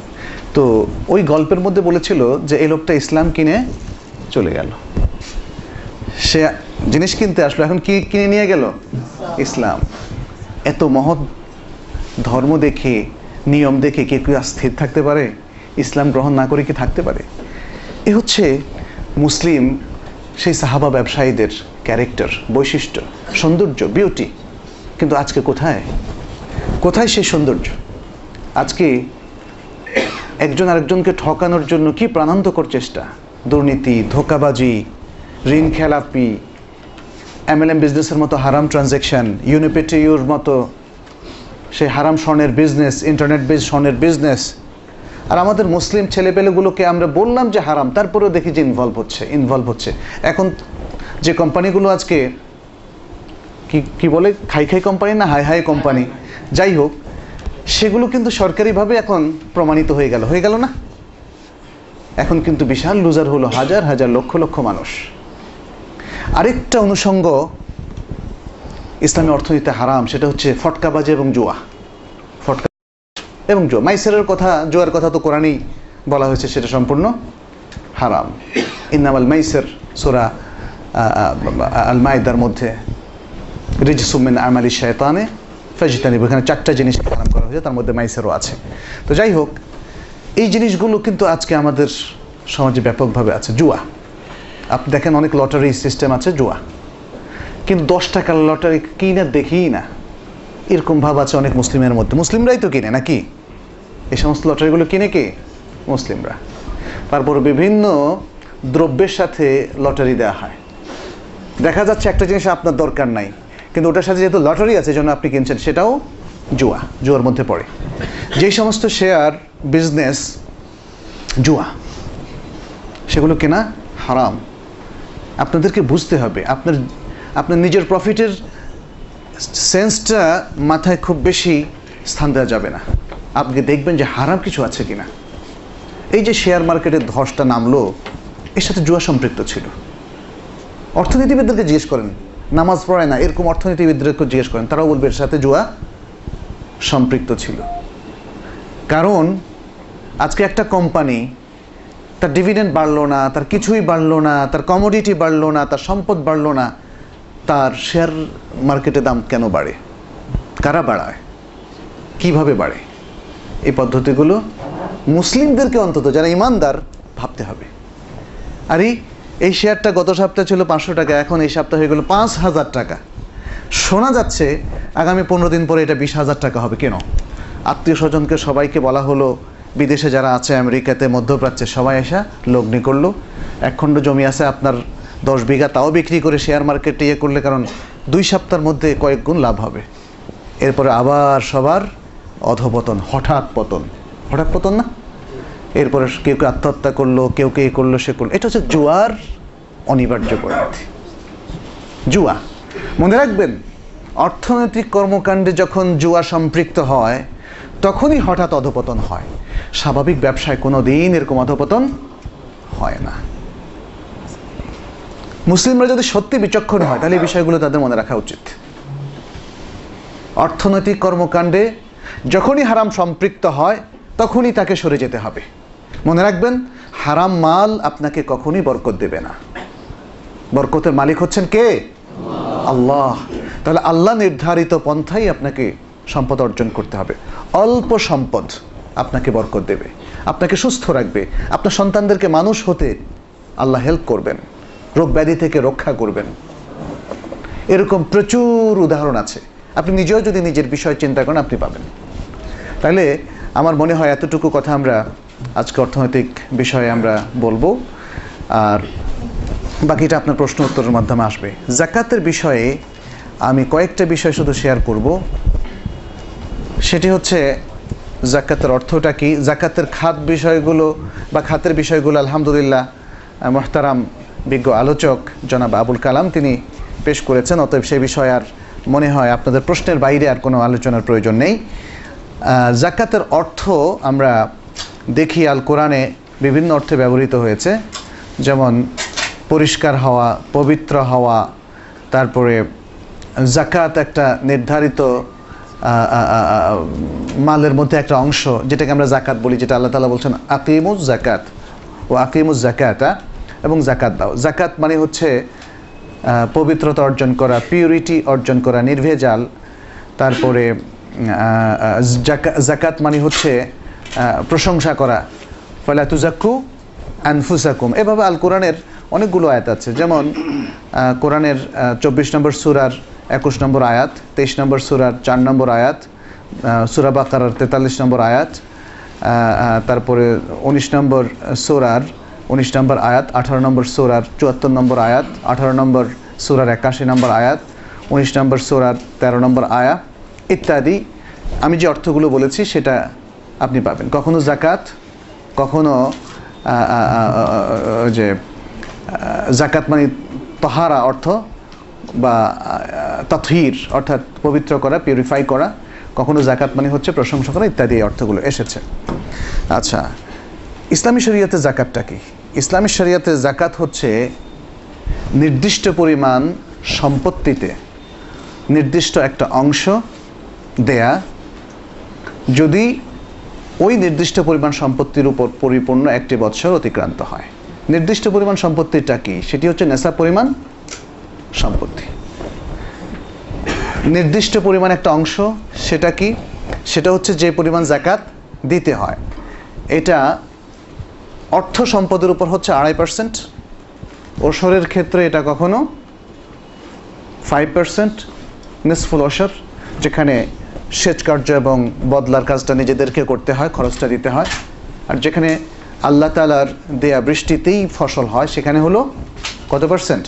তো ওই গল্পের মধ্যে বলেছিল যে এই লোকটা ইসলাম কিনে চলে গেল। সে জিনিস কিনতে আসলো, এখন কি কিনে নিয়ে গেল? ইসলাম। এত মহৎ ধর্ম দেখে, নিয়ম দেখে কে কেউ স্থির থাকতে পারে? ইসলাম গ্রহণ না করে কি থাকতে পারে? এ হচ্ছে মুসলিম, সেই সাহাবা ব্যবসায়ীদের ক্যারেক্টার, বৈশিষ্ট্য, সৌন্দর্য বিউটি কিন্তু আজকে কোথায়? কোথায় সেই সৌন্দর্য? আজকে একজন আরেকজনকে ঠকানোর জন্য কি প্রাণান্তকর চেষ্টা? দুর্নীতি, ধোকাবাজি, ঋণ খেলাপি এমএলএম বিজনেসের মতো হারাম ট্রানজ্যাকশন ইউনিপেটিউর মতো সেই হারাম স্বর্ণের বিজনেস ইন্টারনেট বেস স্বর্ণের বিজনেস আর আমাদের মুসলিম ছেলেপেলেগুলোকে আমরা বললাম যে হারাম, তারপরেও দেখি যে ইনভলভ হচ্ছে ইনভলভ হচ্ছে। এখন যে কোম্পানিগুলো আজকে কি কি বলে? খাই খাই কোম্পানি না হাই হাই কোম্পানি? যাই হোক সেগুলো কিন্তু সরকারিভাবে এখন প্রমাণিত হয়ে গেল। হয়ে গেল না? এখন কিন্তু বিশাল লুজার হলো হাজার হাজার লক্ষ লক্ষ মানুষ। আরেকটা অনুষঙ্গ ইসলামী অর্থনীতিতে হারাম, সেটা হচ্ছে ফটকাবাজি এবং জুয়া। ফটকা এবং জুয়া। মাইসেরের কথা, জুয়ার কথা তো কোরআনেই বলা হয়েছে, সেটা সম্পূর্ণ হারাম। ইন্নামাল মাইসের সোরা আল মাইদার মধ্যে রিজসুমিন আমালি শয়তানে ফাজিতানি এখানে চারটা জিনিস হারাম করা হয়েছে, তার মধ্যে মাইসেরও আছে। তো যাই হোক, এই জিনিসগুলো কিন্তু আজকে আমাদের সমাজে ব্যাপকভাবে আছে। জুয়া। আপনি দেখেন অনেক লটারি সিস্টেম আছে, জুয়া। কিন্তু দশ টাকার লটারি কিনে দেখিই না। এরকম ভাব আছে অনেক মুসলিমের মধ্যে। মুসলিমরাই তো কিনে, নাকি? এই সমস্ত লটারিগুলো কিনে কে? মুসলিমরা। তারপর বিভিন্ন দ্রব্যের সাথে লটারি দেওয়া হয়। দেখা যাচ্ছে একটা জিনিস আপনার দরকার নাই। কিন্তু ওটার সাথে যেহেতু লটারি আছে জন্য আপনি কিনছেন, সেটাও জুয়া, জুয়ার মধ্যে পড়ে। যেই সমস্ত শেয়ার বিজনেস জুয়া, সেগুলো কেনা হারাম। আপনাদেরকে বুঝতে হবে, আপনার আপনার নিজের প্রফিটের সেন্সটা মাথায় খুব বেশি স্থান দেওয়া যাবে না। আপনি দেখবেন যে হারাম কিছু আছে কিনা? এই যে শেয়ার মার্কেটের ধসটা নামলো, এর সাথে জুয়া সম্পৃক্ত ছিল। অর্থনীতিবিদদেরকে জিজ্ঞেস করেন নামাজ পড়ায় না, এরকম অর্থনীতিবিদদেরকে জিজ্ঞেস করেন, তারাও বলবে এর সাথে জুয়া সম্পৃক্ত ছিল। কারণ আজকে একটা কোম্পানি, তার ডিভিডেন্ড বাড়লো না, তার কিছুই বাড়লো না, তার কমোডিটি বাড়লো না, তার সম্পদ বাড়লো না, তার শেয়ার মার্কেটে দাম কেন বাড়ে? কারা বাড়ায়? কীভাবে বাড়ে? এই পদ্ধতিগুলো মুসলিমদেরকে অন্তত, যারা ইমানদার, ভাবতে হবে। আর এই শেয়ারটা গত সপ্তাহে ছিল পাঁচশো টাকা, এখন এই সপ্তাহে হয়ে গেলো পাঁচ হাজার টাকা। শোনা যাচ্ছে আগামী পনেরো দিন পরে এটা বিশ হাজার টাকা হবে, কেন? আত্মীয় স্বজনকে সবাইকে বলা হলো, বিদেশে যারা আছে, আমেরিকাতে মধ্যপ্রাচ্যে সবাই এসা লগ্নি করল। একখণ্ড জমি আছে আপনার দশ বিঘা, তাও বিক্রি করে শেয়ার মার্কেটে ইয়ে করলে কারণ দুই সপ্তাহের মধ্যে কয়েক গুণ লাভ হবে। এরপরে আবার সবার অধপতন, হঠাৎ পতন। হঠাৎ পতন না? এরপরে কেউ কেউ আত্মহত্যা করল, কেউ কে করল, সে করল। এটা হচ্ছে জুয়ার অনিবার্য পরিণতি জুয়া। মনে রাখবেন, অর্থনৈতিক কর্মকাণ্ডে যখন জুয়া সম্পৃক্ত হয়, তখনই হঠাৎ অধপতন হয়। স্বাভাবিক ব্যবসায় কোনো দিন এরকম অধপতন হয় না। মুসলিমরা যদি সত্যি বিচক্ষণ হয়, তাহলে এই বিষয়গুলো তাদের মনে রাখা উচিত। অর্থনৈতিক কর্মকাণ্ডে যখনই হারাম সম্পৃক্ত হয়, তখনই তাকে সরে যেতে হবে। মনে রাখবেন, হারাম মাল আপনাকে কখনই বরকত দেবে না। বরকতের মালিক হচ্ছেন কে? আল্লাহ। তাহলে আল্লাহ নির্ধারিত পন্থাই আপনাকে সম্পদ অর্জন করতে হবে। অল্প সম্পদ আপনাকে বরকত দেবে। আপনাকে সুস্থ রাখবে। আপনার সন্তানদেরকে মানুষ হতে আল্লাহ হেল্প করবেন। রোগ ব্যাধি থেকে রক্ষা করবেন। এরকম প্রচুর উদাহরণ আছে। আপনি নিজেও যদি নিজের বিষয় চিন্তা করেন, আপনি পাবেন। তাহলে আমার মনে হয় এতটুকু কথা আমরা আজকে অর্থনৈতিক বিষয়ে আমরা বলব। আর বাকিটা আপনার প্রশ্ন উত্তরের মাধ্যমে আসবে। জাকাতের বিষয়ে আমি কয়েকটা বিষয় শুধু শেয়ার করব। সেটি হচ্ছে জাকাতের অর্থটা কি? জাকাতের খাত বিষয়গুলো বা খাতের বিষয়গুলো আলহামদুলিল্লাহ মোহতারাম বিজ্ঞ আলোচক জনাব আবুল কালাম তিনি পেশ করেছেন। অতএব সেই বিষয়ে আর মনে হয় আপনাদের প্রশ্নের বাইরে আর কোনো আলোচনার প্রয়োজন নেই। জাকাতের অর্থ আমরা দেখি আল কোরআনে বিভিন্ন অর্থে ব্যবহৃত হয়েছে। যেমন পরিষ্কার হওয়া, পবিত্র হওয়া, তারপরে জাকাত একটা নির্ধারিত মালের মধ্যে একটা অংশ, যেটাকে আমরা জাকাত বলি, যেটা আল্লাহ তালা বলছেন আকিমুজ জাকাত ও আকিমুজ জাকাতা এবং জাকাত দাও। জাকাত মানে হচ্ছে পবিত্রতা অর্জন করা পিউরিটি অর্জন করা, নির্ভেজাল, তারপরে জাকাত মানে হচ্ছে প্রশংসা করা। ফলে তুজাক্কু আনফুসাকুম। এভাবে আল কোরআনের অনেকগুলো আয়াত আছে। যেমন কোরআনের চব্বিশ নম্বর সুরার একুশ নম্বর আয়াত, তেইশ নম্বর সুরার চার নম্বর আয়াত সুরা বাকার তেতাল্লিশ নম্বর আয়াত তারপরে উনিশ নম্বর সুরার, উনিশ নম্বর আয়াত, আঠারো নম্বর সুরার চুয়াত্তর নম্বর আয়াত, আঠারো নম্বর সুরার একাশি নম্বর আয়াত, উনিশ নম্বর সুরার তেরো নম্বর আয়া ইত্যাদি। আমি যে অর্থগুলো বলেছি, সেটা আপনি পাবেন। কখনো জাকাত কখনো যে জাকাত মানে তহারা অর্থ বা তথহির অর্থাৎ পবিত্র করা পিউরিফাই করা, কখনো জাকাত মানে হচ্ছে প্রশংসা করা ইত্যাদি এই অর্থগুলো এসেছে। আচ্ছা ইসলামী শরিয়াতে জাকাতটা কি? ইসলামী শরিয়াতে জাকাত হচ্ছে নির্দিষ্ট পরিমাণ সম্পত্তিতে নির্দিষ্ট একটা অংশ দেয়া। যদি ওই নির্দিষ্ট পরিমাণ সম্পত্তির উপর পরিপূর্ণ একটি বৎসর অতিক্রান্ত হয়। নির্দিষ্ট পরিমাণ সম্পত্তিটা কি? সেটি হচ্ছে নেশা পরিমাণ সম্পত্তি। নির্দিষ্ট পরিমাণ একটা অংশ, সেটা কি? সেটা হচ্ছে যে পরিমাণ জাকাত দিতে হয়। এটা অর্থ সম্পদের উপর হচ্ছে আড়াই পার্সেন্ট। ওসরের ক্ষেত্রে এটা কখনো ফাইভ পার্সেন্ট নিসফুল ওসর যেখানে সেচ কার্য এবং বদলার কাজটা নিজেদেরকে করতে হয়, খরচটা দিতে হয়। আর যেখানে আল্লাহ তালার দেয়া বৃষ্টিতেই ফসল হয়, সেখানে হলো কত পার্সেন্ট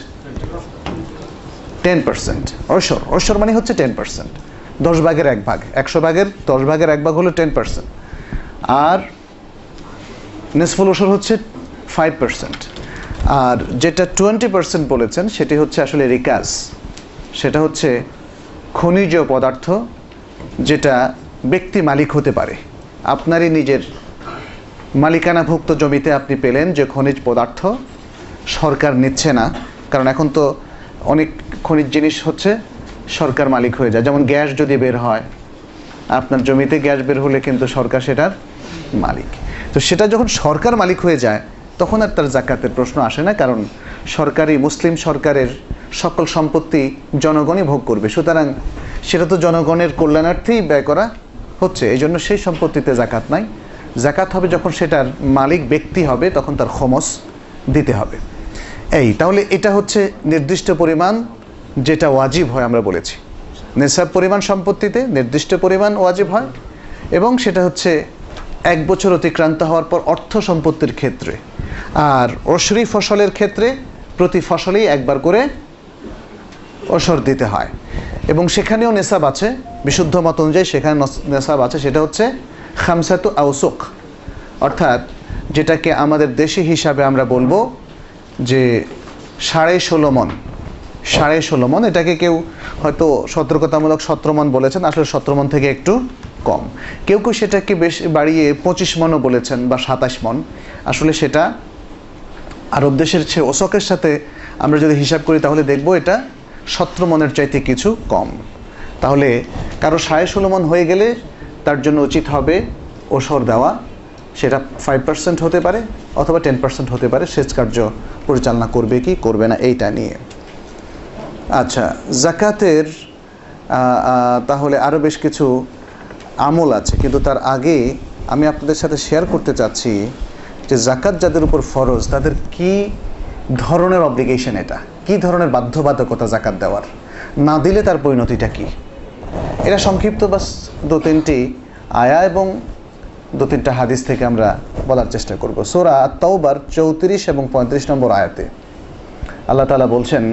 টেন পার্সেন্ট অসর অসর মানে হচ্ছে টেন পার্সেন্ট দশ ভাগের এক ভাগ। একশো ভাগের, দশ ভাগের এক ভাগ হলো টেন পার্সেন্ট আর নেসফুল ওসর হচ্ছে ফাইভ পার্সেন্ট আর যেটা টোয়েন্টি পার্সেন্ট বলেছেন, সেটি হচ্ছে আসলে রিকাজ। সেটা হচ্ছে খনিজ পদার্থ যেটা ব্যক্তি মালিক হতে পারে। আপনারই নিজের মালিকানাভুক্ত জমিতে আপনি পেলেন যে খনিজ পদার্থ, সরকার নিচ্ছে না। কারণ এখন তো অনেক খনিজ জিনিস হচ্ছে সরকার মালিক হয়ে যায়। যেমন গ্যাস যদি বের হয়, আপনার জমিতে গ্যাস বের হলে কিন্তু সরকার সেটার মালিক। তো সেটা যখন সরকার মালিক হয়ে যায়, তখন আর তার জাকাতের প্রশ্ন আসে না, কারণ সরকারি মুসলিম সরকারের সকল সম্পত্তি জনগণই ভোগ করবে। সুতরাং সেটা তো জনগণের কল্যাণার্থেই ব্যয় করা হচ্ছে এই জন্য সেই সম্পত্তিতে জাকাত নাই। জাকাত হবে যখন সেটার মালিক ব্যক্তি হবে, তখন তার খমস দিতে হবে। এই, তাহলে এটা হচ্ছে নির্দিষ্ট পরিমাণ যেটা ওয়াজিব হয় আমরা বলেছি। নেশাব পরিমাণ সম্পত্তিতে নির্দিষ্ট পরিমাণ ওয়াজিব হয় এবং সেটা হচ্ছে এক বছর অতিক্রান্ত হওয়ার পর অর্থ সম্পত্তির ক্ষেত্রে। আর অসরি ফসলের ক্ষেত্রে প্রতি ফসলেই একবার করে ওসর দিতে হয়। এবং সেখানেও নেশাব আছে, বিশুদ্ধ মত অনুযায়ী সেখানে নেশাব আছে, সেটা হচ্ছে খামসাতু আউসুক। অর্থাৎ যেটাকে আমাদের দেশি হিসাবে আমরা বলব যে সাড়ে ষোলো মন। সাড়ে ষোলো মন, এটাকে কেউ হয়তো সতর্কতামূলক সতেরো মন বলেছেন, আসলে সতেরো মন থেকে একটু কম। কেউ কেউ সেটাকে বেশ বাড়িয়ে পঁচিশ মনও বলেছেন বা সাতাশ মন। আসলে সেটা আরব দেশের চেয়ে ওসকের সাথে আমরা যদি হিসাব করি তাহলে দেখব এটা সতেরো মনের চাইতে কিছু কম। তাহলে কারও সাড়ে ষোলো মন হয়ে গেলে তার জন্য উচিত হবে ওসর দেওয়া। সেটা ফাইভ পার্সেন্ট হতে পারে অথবা টেন পার্সেন্ট হতে পারে। সেচ কার্য পরিচালনা করবে কি করবে না এইটা নিয়ে। আচ্ছা জাকাতের তাহলে আরও বেশ কিছু আমল আছে। কিন্তু তার আগে আমি আপনাদের সাথে শেয়ার করতে চাচ্ছি যে জাকাত যাদের উপর ফরজ, তাদের কি ধরনের অব্লিগেশন এটা? কি ধরনের বাধ্যবাধকতা জাকাত দেওয়ার না দিলে তার পরিণতিটা কি এটা সংক্ষিপ্ত বাস দু তিনটি আয়া এবং দু তিনটা হাদিস থেকে আমরা বলার চেষ্টা করব সোরা তৌবার চৌত্রিশ এবং পঁয়ত্রিশ নম্বর আয়াতে আল্লাহ তালা বলছেন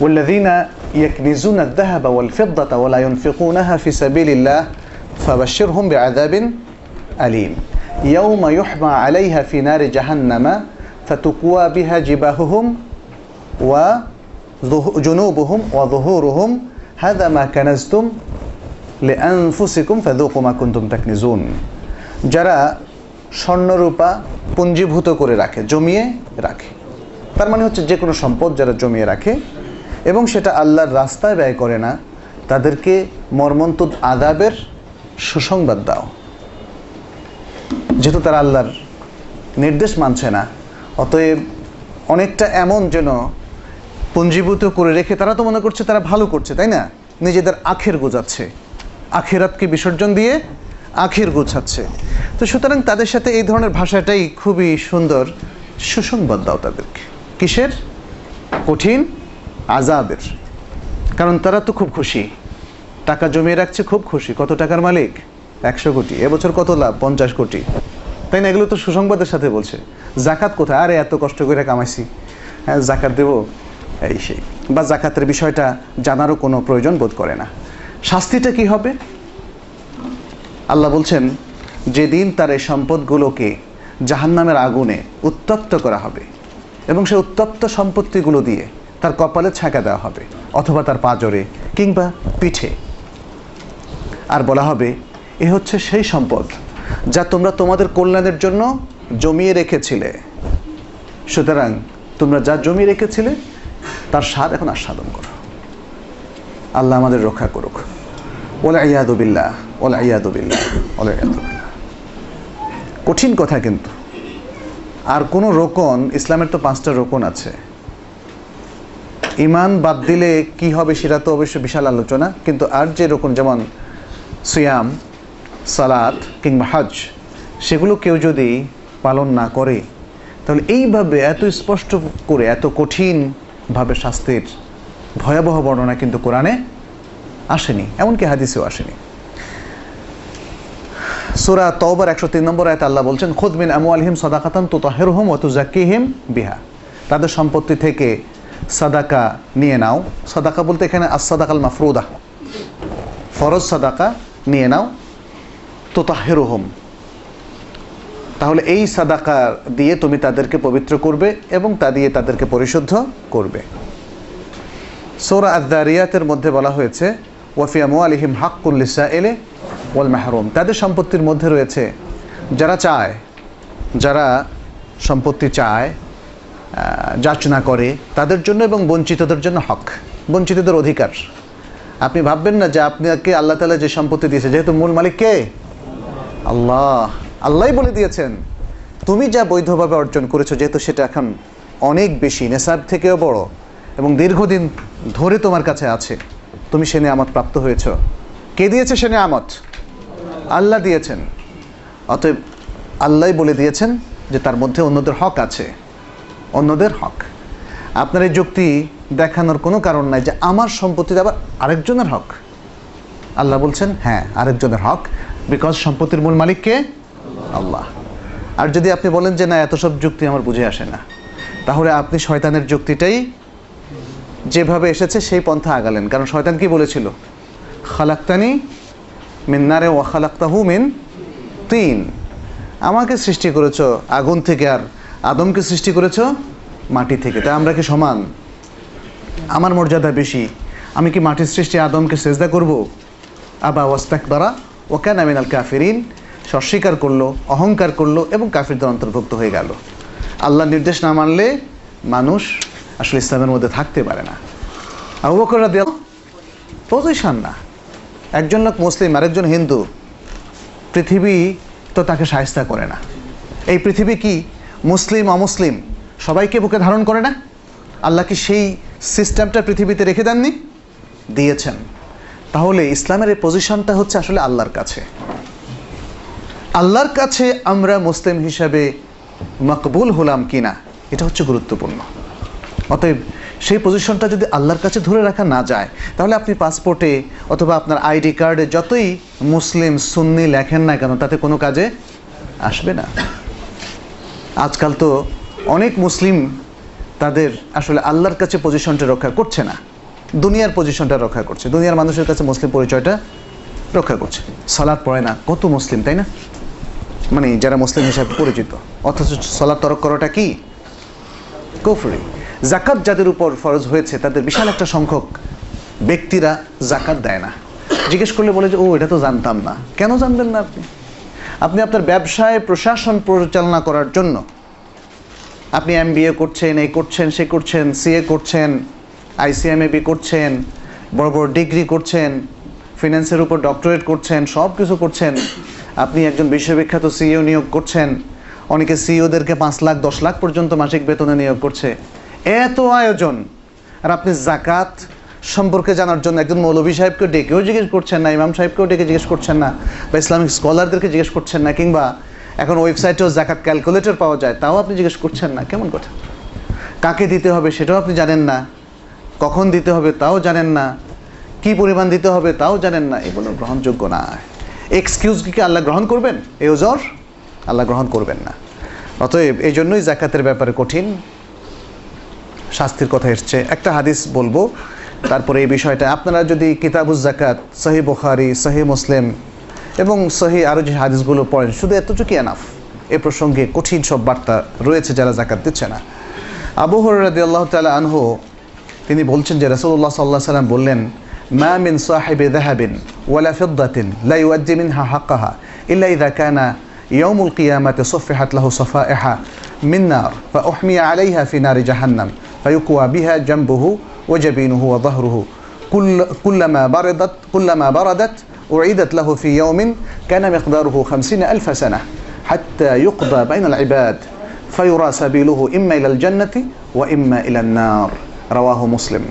والذين يكنزون الذهب والفضة ولا ينفقونها في سبيل الله فبشرهم بعذاب أليم يوم يحمى عليها في نار جهنم ফাতুকুয়া বিহা জিবাহুহুম ওয়া জুনুবুহুম ওয়া যুহুরুহুম হাদা মা কানাজতুম লিআনফুসিকুম ফাযুকু মা কুনতুম তাকনিজুন যারা স্বর্ণরূপা পুঞ্জীভূত করে রাখে, জমিয়ে রাখে। তার মানে হচ্ছে যে কোনো সম্পদ যারা জমিয়ে রাখে এবং সেটা আল্লাহর রাস্তায় ব্যয় করে না, তাদেরকে মর্মন্তুদ আদাবের সুসংবাদ দাও। যেহেতু তারা আল্লাহর নির্দেশ মানছে না অতএব অনেকটা এমন যেন পুঞ্জীভূত করে রেখে তারা তো মনে করছে তারা ভালো করছে, তাই না? নিজেদের আখের গোজাচ্ছে। আখেরাতকে বিসর্জন দিয়ে আখের গোছাচ্ছে। তো সুতরাং তাদের সাথে এই ধরনের ভাষাটাই খুবই সুন্দর। সুসংবাদ দাও তাদেরকে। কিসের? কঠিন আজাবের কারণ তারা তো খুব খুশি। টাকা জমিয়ে রাখছে, খুব খুশি। কত টাকার মালিক? একশো কোটি। এবছর কত লাভ? পঞ্চাশ কোটি। তাই না? এগুলো তো সুসংবাদের সাথে বলছে। জাকাত কোথায়? আরে, এত কষ্ট করে কামাইছি। হ্যাঁ জাকাত দেবো? এই সেই। বা জাকাতের বিষয়টা জানারও কোনো প্রয়োজন বোধ করে না। শাস্তিটা কি হবে? আল্লাহ বলছেন, যেদিন তার এই সম্পদগুলোকে জাহান্নামের আগুনে উত্তপ্ত করা হবে এবং সে উত্তপ্ত সম্পত্তিগুলো দিয়ে তার কপালে ছাঁকা দেওয়া হবে, অথবা তার পাজরে কিংবা পিঠে। আর বলা হবে, এ হচ্ছে সেই সম্পদ যা তোমরা তোমাদের কল্যাণের জন্য জমিয়ে রেখেছিলে। সুতরাং তোমরা যা জমিয়ে রেখেছিলে, তার স্বাদ এখন আস্বাদন করো। আল্লাহ আমাদের রক্ষা করুক। ওলা ইয়াদুবিল্লাহ ওলা ইয়াদুবিল্লাহ ওলা ইয়াদুবিল্লাহ কঠিন কথা কিন্তু। আর কোনো রোকন, ইসলামের তো পাঁচটা রোকন আছে। ইমান বাদ দিলে কি হবে সেটা তো অবশ্য বিশাল আলোচনা, কিন্তু আর যে রোকন, যেমন সিয়াম সালাত কিংবা হজ সেগুলো কেউ যদি পালন না করে, তাহলে এইভাবে এত স্পষ্ট করে, এত কঠিনভাবে শাস্তির ভয়াবহ বর্ণনা কিন্তু কোরআনে আসেনি, এমনকি হাদিসেও আসেনি। সুরা তওবার একশো তিন নম্বর আয়তে আল্লাহ বলছেন, খুদ মিন আমু আলহিম সদাকাতান তো তাহেরহম ও তুজাকিহিম বিহা। তাদের সম্পত্তি থেকে সাদাকা নিয়ে নাও। সাদাকা বলতে এখানে আসাদাকাল মাফরুদা। ফরজ সাদাকা নিয়ে নাও। তো তাহেরহম তাহলে এই সাদাকা দিয়ে তুমি তাদেরকে পবিত্র করবে এবং তা দিয়ে তাদেরকে পরিশুদ্ধ করবে। সৌরা আদারিয়াতের মধ্যে বলা হয়েছে ওয়াফিয়ামু আলিহিম হাক্কুল্লিসা এলে ওয়াল মাহরুম। তাদের সম্পত্তির মধ্যে রয়েছে, যারা চায়, যারা সম্পত্তি চায় যাচনা করে, তাদের জন্য এবং বঞ্চিতদের জন্য হক, বঞ্চিতদের অধিকার। আপনি ভাববেন না যে আপনাকে আল্লাহ তালা যে সম্পত্তি দিয়েছে, যেহেতু মূল মালিক কে? আল্লাহ আল্লাহই বলে দিয়েছেন, তুমি যা বৈধভাবে অর্জন করেছ, যেহেতু সেটা এখন অনেক বেশি, নেশার থেকেও বড় এবং দীর্ঘদিন ধরে তোমার কাছে আছে, তুমি সে নিয়ামত প্রাপ্ত হয়েছ। কে দিয়েছে সে নিয়ামত? আল্লাহ দিয়েছেন। অতএব আল্লাহই বলে দিয়েছেন যে তার মধ্যে অন্যদের হক আছে, অন্যদের হক। আপনার এই যুক্তি দেখানোর কোনো কারণ নাই যে আমার সম্পত্তিতে আবার আরেকজনের হক। আল্লাহ বলছেন হ্যাঁ আরেকজনের হক বিকজ সম্পত্তির মূল মালিক কে? আল্লাহ। আর যদি আপনি বলেন যে না, এত সব যুক্তি আমার বুঝে আসে না, তাহলে আপনি শয়তানের যুক্তিটাই যেভাবে এসেছে সেই পন্থা আগালেন। কারণ শয়তান কি বলেছিল? খালাক্তানি মিন্নারে ও খালাক্তাহু মিন তিন। আমাকে সৃষ্টি করেছ আগুন থেকে আর আদমকে সৃষ্টি করেছ মাটি থেকে। তাই আমরা কি সমান? আমার মর্যাদা বেশি। আমি কি মাটির সৃষ্টি আদমকে সেজদা করব? আবা ওয়াস্তাক বারা ও কেন আমিনাল কাফিরিন সে অস্বীকার করল, অহংকার করল এবং কাফিরদের অন্তর্ভুক্ত হয়ে গেল। আল্লাহ নির্দেশ না মানলে মানুষ আসলে ইসলামের মধ্যে থাকতে পারে না। আবু বকর দেওয়া পজিশন না একজন লোক মুসলিম, আরেকজন হিন্দু। পৃথিবী তো তাকে সাহিস্তা করে না। এই পৃথিবী কি মুসলিম, অমুসলিম, সবাইকে বুকে ধারণ করে না? আল্লাহ কি সেই সিস্টেমটা পৃথিবীতে রেখে দেননি? দিয়েছেন। তাহলে ইসলামের এই পজিশনটা হচ্ছে আসলে আল্লাহর কাছে। আল্লাহর কাছে আমরা মুসলিম হিসাবে মকবুল হলাম কিনা, এটা হচ্ছে গুরুত্বপূর্ণ। অতএব সেই পজিশনটা যদি আল্লাহর কাছে ধরে রাখা না যায়, তাহলে আপনি পাসপোর্টে অথবা আপনার আইডি কার্ডে যতই মুসলিম, সুন্নি লেখেন না কেন, তাতে কোনো কাজে আসবে না। আজকাল তো অনেক মুসলিম তাদের আসলে আল্লাহর কাছে পজিশনটা রক্ষা করছে না। দুনিয়ার পজিশনটা রক্ষা করছে। দুনিয়ার মানুষের কাছে মুসলিম পরিচয়টা রক্ষা করছে। সালাদ পড়ে না, কত মুসলিম, তাই না? মানে যারা মুসলিম হিসাবে পরিচিত। অথচ সলাদ তরক করাটা কি? কুফরি। জাকাত যাদের উপর ফরজ হয়েছে, তাদের বিশাল একটা সংখ্যক ব্যক্তিরা জাকাত দেয় না। জিজ্ঞেস করলে বলে যে, ও, এটা তো জানতাম না। কেন জানবেন না আপনি? আপনি আপনার ব্যবসায় প্রশাসন পরিচালনা করার জন্য আপনি এম করছেন এই করছেন, সে করছেন সিএ করছেন আইসিএমএবি করছেন, বড় বড় ডিগ্রি করছেন, ফিনান্সের উপর ডক্টরেট করছেন, সব কিছু করছেন। আপনি একজন বিশ্ববিখ্যাত সিইও নিয়োগ করছেন। অনেকে সিইওদেরকে পাঁচ লাখ, দশ লাখ পর্যন্ত মাসিক বেতনে নিয়োগ করছে। এত আয়োজন। আর আপনি জাকাত সম্পর্কে জানার জন্য একজন মৌলভী সাহেবকে ডেকেও জিজ্ঞেস করছেন না, ইমাম সাহেবকেও ডেকে জিজ্ঞেস করছেন না, বা ইসলামিক স্কলারদেরকে জিজ্ঞেস করছেন না, কিংবা এখন ওয়েবসাইটেও জাকাত ক্যালকুলেটর পাওয়া যায়, তাও আপনি জিজ্ঞেস করছেন না, কেমন কথা? কাকে দিতে হবে সেটাও আপনি জানেন না। কখন দিতে হবে তাও জানেন না, কি পরিমাণ দিতে হবে তাও জানেন না এগুলো গ্রহণযোগ্য না। এক্সকিউজ কি আল্লাহ গ্রহণ করবেন? এই ওজর? আল্লাহ গ্রহণ করবেন না। অতএব এই জন্যই জাকাতের ব্যাপারে কঠিন। শাস্তির কথা এসছে। একটা হাদিস বলব, তারপরে এই বিষয়টা। আপনারা যদি কিতাবুজ জাকাত সহি বুখারি, সহি মুসলিম এবং সহি আরও যে হাদিসগুলো পড়েন, শুধু এতটুকুই এনাফ এ প্রসঙ্গে কঠিন সব বার্তা রয়েছে যারা জাকাত দিচ্ছে না। আবু হরাদি আল্লাহ তালা আনহু তিনি বলছেন যে রসুল্লাহ সাল্লাহ সাল্লাম বললেন মা মিন সাহেবে দাহাবিন ওয়ালা ফিদ্দাতিন লা ইউআদ্দি মিনহা হাক্কাহা ইল্লা ইযা কানা يوم القيامة صفحت له صفائح من نار فأحمي عليها في نار جهنم فيكوى بها جنبه وجبينه وظهره كل كلما بردت كلما بردت أعيدت له في يوم كان مقداره خمسين ألف سنة حتى يقضى بين العباد فيرى سبيله إما إلى الجنة وإما إلى النار রাওয়াহ মুসলিম।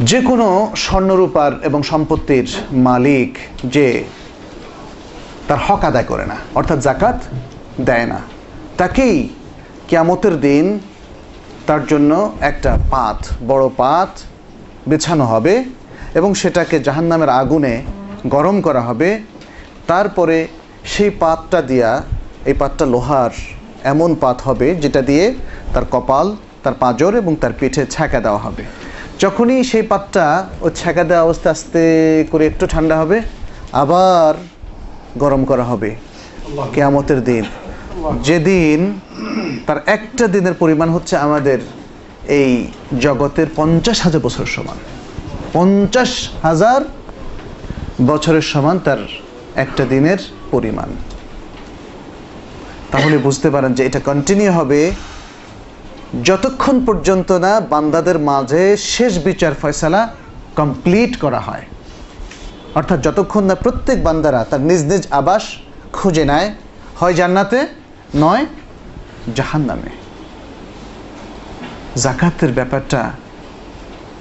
যে কোনো স্বর্ণরূপার এবং সম্পত্তির মালিক যে তার হক আদায় করে না, অর্থাৎ জাকাত দেয় না, তাকেই কেয়ামতের দিন তার জন্য একটা পাত, বড় পাত বেছানো হবে এবং সেটাকে জাহান্নামের আগুনে গরম করা হবে। তারপরে সেই পাতটা দিয়া, এই পাতটা লোহার এমন পাত হবে যেটা দিয়ে তার কপাল তার পাঁজর এবং তার পিঠে ছ্যাঁকা দেওয়া হবে। যখনই সেই পাতটা ও ছ্যাঁকা দেওয়া অবস্থা আস্তে করে একটু ঠান্ডা হবে, আবার গরম করা হবে কেয়ামতের দিন। যেদিন তার একটা দিনের পরিমাণ হচ্ছে আমাদের এই জগতের পঞ্চাশ হাজার বছরের সমান। পঞ্চাশ হাজার বছরের সমান তার একটা দিনের পরিমাণ। তাহলে বুঝতে পারেন যে এটা কন্টিনিউ হবে যতক্ষণ পর্যন্ত না বান্দাদের মাঝে শেষ বিচার ফয়সালা কমপ্লিট করা হয়। অর্থাৎ যতক্ষণ না প্রত্যেক বান্দারা তার নিজ নিজ আবাস খুঁজে নেয়, হয় জান্নাতে, নয় জাহান্নামে। জাকাতের ব্যাপারটা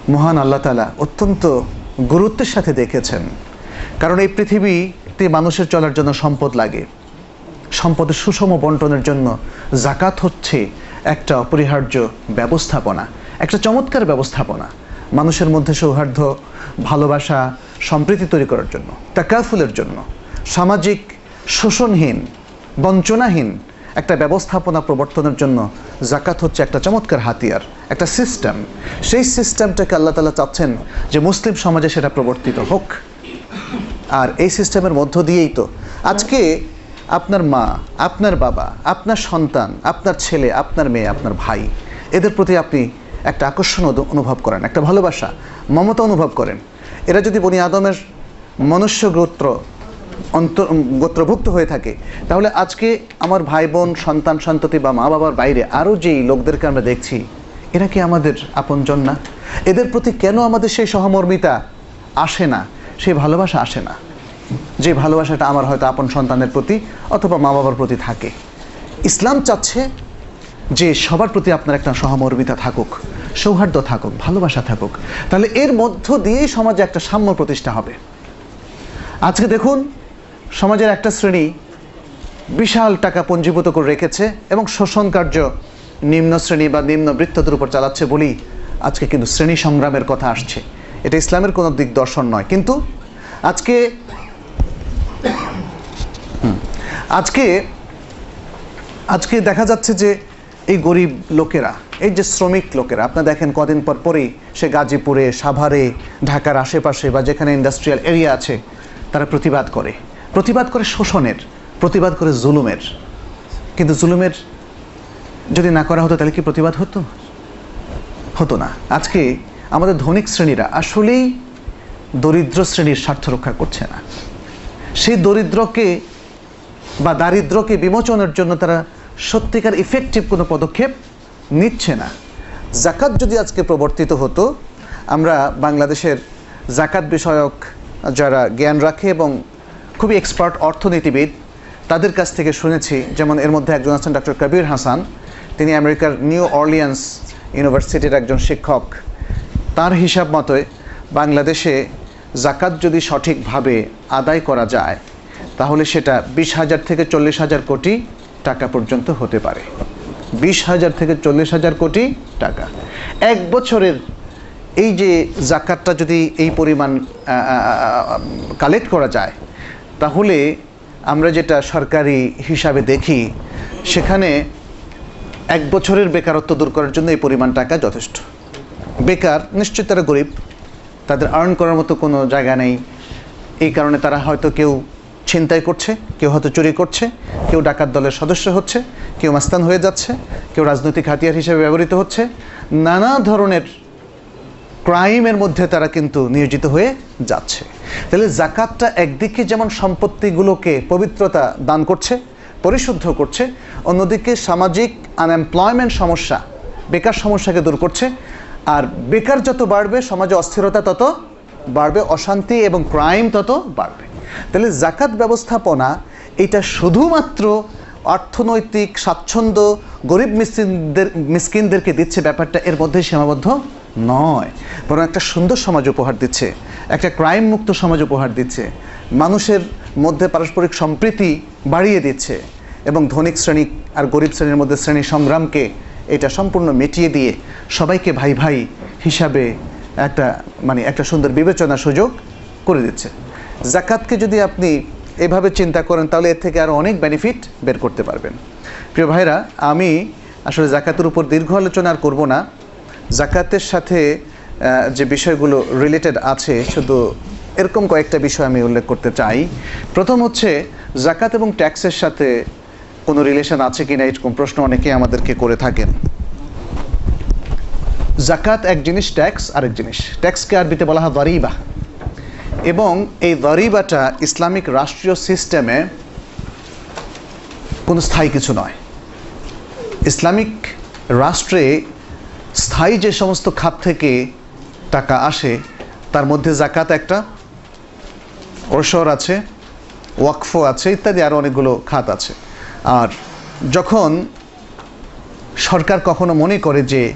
মহান আল্লাহ তালা অত্যন্ত গুরুত্বের সাথে দেখেছেন। কারণ এই পৃথিবীতে মানুষের চলার জন্য সম্পদ লাগে। সম্পদের সুষম বন্টনের জন্য জাকাত হচ্ছে একটা অপরিহার্য ব্যবস্থাপনা, একটা চমৎকার ব্যবস্থাপনা মানুষের মধ্যে সৌহার্দ্য, ভালোবাসা, সম্প্রীতি তৈরি করার জন্য, তাকাফুলের জন্য, সামাজিক শোষণহীন, বঞ্চনাহীন একটা ব্যবস্থাপনা প্রবর্তনের জন্য জাকাত হচ্ছে একটা চমৎকার হাতিয়ার, একটা সিস্টেম সেই সিস্টেমটাকে আল্লাহ তালা চাচ্ছেন যে মুসলিম সমাজে সেটা প্রবর্তিত হোক। আর এই সিস্টেমের মধ্য দিয়েই তো আজকে আপনার মা, আপনার বাবা, আপনার সন্তান, আপনার ছেলে, আপনার মেয়ে, আপনার ভাই, এদের প্রতি আপনি একটা আকর্ষণ অনুভব করেন, একটা ভালোবাসা, মমতা অনুভব করেন। এরা যদি বনি আদমের মনুষ্য গোত্র, অন্তর গোত্রভুক্ত হয়ে থাকে, তাহলে আজকে আমার ভাই বোন, সন্তান, সন্ততি বা মা বাবার বাইরে আরও যেই লোকদেরকে আমরা দেখছি, এরা কি আমাদের আপনজন না? এদের প্রতি কেন আমাদের সেই সহমর্মিতা আসে না, সেই ভালোবাসা আসে না? যে ভালোবাসাটা আমার হয়তো আপন সন্তানের প্রতি অথবা মা বাবার প্রতি থাকে। ইসলাম চাচ্ছে যে সবার প্রতি আপনার একটা সহমর্মিতা থাকুক, সৌহার্দ্য থাকুক, ভালোবাসা থাকুক। তাহলে এর মধ্য দিয়েই সমাজে একটা সাম্য প্রতিষ্ঠা হবে। আজকে দেখুন, সমাজের একটা শ্রেণি বিশাল টাকা পঞ্জীভূত করে রেখেছে এবং শোষণ কার্য নিম্ন শ্রেণি বা নিম্ন বৃত্তদের উপর চালাচ্ছে বলেই আজকে কিন্তু শ্রেণি সংগ্রামের কথা আসছে। এটা ইসলামের কোনো দিক দর্শন নয়। কিন্তু আজকে আজকে আজকে দেখা যাচ্ছে যে এই গরিব লোকেরা, এই যে শ্রমিক লোকেরা, আপনারা দেখেন কদিন পর পরেই সে গাজীপুরে, সাভারে, ঢাকার আশেপাশে বা যেখানে ইন্ডাস্ট্রিয়াল এরিয়া আছে, তারা প্রতিবাদ করে। প্রতিবাদ করে শোষণের, প্রতিবাদ করে জুলুমের। কিন্তু জুলুমের যদি না করা হতো, তাহলে কি প্রতিবাদ হতো? হতো না। আজকে আমাদের ধনিক শ্রেণীরা আসলেই দরিদ্র শ্রেণির স্বার্থ রক্ষা করছে না। সেই দরিদ্রকে বা দারিদ্রকে বিমোচনের জন্য তারা সত্যিকার ইফেক্টিভ কোনো পদক্ষেপ নিচ্ছে না। জাকাত যদি আজকে প্রবর্তিত হতো, আমরা বাংলাদেশের জাকাত বিষয়ক যারা জ্ঞান রাখে এবং খুবই এক্সপার্ট অর্থনীতিবিদ, তাদের কাছ থেকে শুনেছি, যেমন এর মধ্যে একজন আছেন ডক্টর কবির হাসান, তিনি আমেরিকার নিউ অর্লিয়ান্স ইউনিভার্সিটির একজন শিক্ষক। তার হিসাব মতোই বাংলাদেশে জাকাত যদি সঠিকভাবে আদায় করা যায়, তাহলে সেটা বিশ হাজার থেকে চল্লিশ হাজার কোটি টাকা পর্যন্ত হতে পারে। বিশ হাজার থেকে চল্লিশ হাজার কোটি টাকা। এক বছরের এই যে জাকাতটা যদি এই পরিমাণ কালেক্ট করা যায়, তাহলে আমরা যেটা সরকারি হিসাবে দেখি, সেখানে এক বছরের বেকারত্ব দূর করার জন্য এই পরিমাণ টাকা যথেষ্ট। বেকার নিশ্চয়ই তারা গরিব। তাদের আর্ন করার মতো কোনো জায়গা নেই। এই কারণে তারা হয়তো কেউ ছিনতাই করছে, কেউ হয়তো চুরি করছে, কেউ ডাকাত দলের সদস্য হচ্ছে, কেউ মাস্তান হয়ে যাচ্ছে, কেউ রাজনৈতিক হাতিয়ার হিসেবে ব্যবহৃত হচ্ছে। নানা ধরনের ক্রাইমের মধ্যে তারা কিন্তু নিয়োজিত হয়ে যাচ্ছে। তাহলে জাকাতটা একদিকে যেমন সম্পত্তিগুলোকে পবিত্রতা দান করছে, পরিশুদ্ধ করছে, অন্যদিকে সামাজিক আনএমপ্লয়মেন্ট সমস্যা, বেকার সমস্যাকে দূর করছে আর বেকার যত বাড়বে, সমাজে অস্থিরতা তত বাড়বে, অশান্তি এবং ক্রাইম তত বাড়বে। তাহলে জাকাত ব্যবস্থাপনা, এটা শুধুমাত্র অর্থনৈতিক স্বাচ্ছন্দ্য গরিব মিসকিনদের, মিসকিনদেরকে দিচ্ছে ব্যাপারটা এর মধ্যে সীমাবদ্ধ নয়। বরং একটা সুন্দর সমাজ উপহার দিচ্ছে, একটা ক্রাইম মুক্ত সমাজ উপহার দিচ্ছে, মানুষের মধ্যে পারস্পরিক সম্প্রীতি বাড়িয়ে দিচ্ছে এবং ধনিক শ্রেণি আর গরিব শ্রেণির মধ্যে শ্রেণি সংগ্রামকে এটা সম্পূর্ণ মিটিয়ে দিয়ে সবাইকে ভাই ভাই হিসাবে একটা মানে একটা সুন্দর বিবেচনা সুযোগ করে দিচ্ছে। জাকাতকে যদি আপনি এভাবে চিন্তা করেন, তাহলে এর থেকে আরও অনেক বেনিফিট বের করতে পারবেন। প্রিয় ভাইরা আমি আসলে জাকাতের উপর দীর্ঘ আলোচনা আর করব না। জাকাতের সাথে যে বিষয়গুলো রিলেটেড আছে, শুধু এরকম কয়েকটা বিষয় আমি উল্লেখ করতে চাই। প্রথম হচ্ছে, জাকাত এবং ট্যাক্সের সাথে কোনো রিলেশন আছে কিনা এরকম প্রশ্ন অনেকে আমাদেরকে করে থাকেন। জাকাত এক জিনিস ট্যাক্স আরেক জিনিস। ট্যাক্সকে আরবিতে বলা হয় দরিবা এবং এই দরিবাটা ইসলামিক রাষ্ট্রীয় সিস্টেমে কোনো স্থায়ী কিছু নয়। ইসলামিক রাষ্ট্রে স্থায়ী যে সমস্ত খাত থেকে টাকা আসে, তার মধ্যে জাকাত একটা, ওরসর আছে ওয়াকফ আছে, ইত্যাদি আরও অনেকগুলো খাত আছে। আর যখন সরকার কখনো মনে করে যে